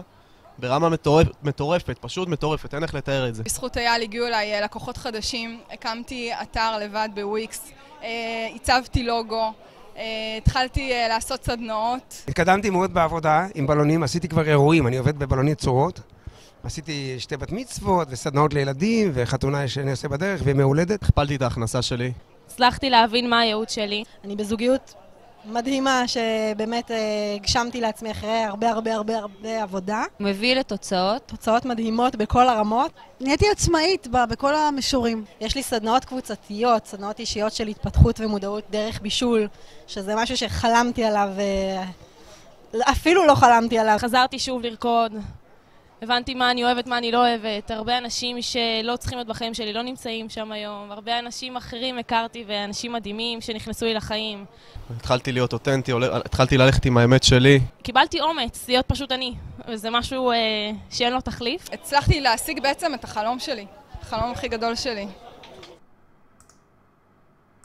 ברמה מטורפ, מטורפת, פשוט מטורפת, אין איך לתאר את זה. בזכות אייל הגיעו אליי אה, לקוחות חדשים, הקמתי אתר לבד בוויקס, אה, הצבתי לוגו, אה, התחלתי אה, לעשות סדנאות. התקדמתי מאוד בעבודה עם בלונים, עשיתי כבר אירועים, אני עובד בבלונית צורות. עשיתי שתי בת מצוות וסדנאות לילדים וחתונה שאני עושה בדרך וימי הולדת. הכפלתי את ההכנסה שלי. הצלחתי להבין מה הייעוד שלי. אני בזוגיות מדהימה שבאמת אה, הגשמתי לעצמי אחרי הרבה הרבה הרבה הרבה עבודה. מביא לתוצאות. תוצאות מדהימות בכל הרמות. נהייתי עצמאית ב- בכל המישורים. יש לי סדנאות קבוצתיות, סדנאות אישיות של התפתחות ומודעות דרך בישול, שזה משהו שחלמתי עליו, אה, אפילו לא חלמתי עליו. חזרתי שוב לרקוד. הבנתי מה אני אוהבת, מה אני לא אוהבת. הרבה אנשים שלא צריכים להיות בחיים שלי לא נמצאים שם היום. הרבה אנשים אחרים הכרתי ואנשים מדהימים שנכנסו לי לחיים. התחלתי להיות אותנטי, התחלתי ללכת עם האמת שלי. קיבלתי אומץ להיות פשוט אני, וזה משהו אה, שאין לו תחליף. הצלחתי להשיג בעצם את החלום שלי, החלום הכי גדול שלי.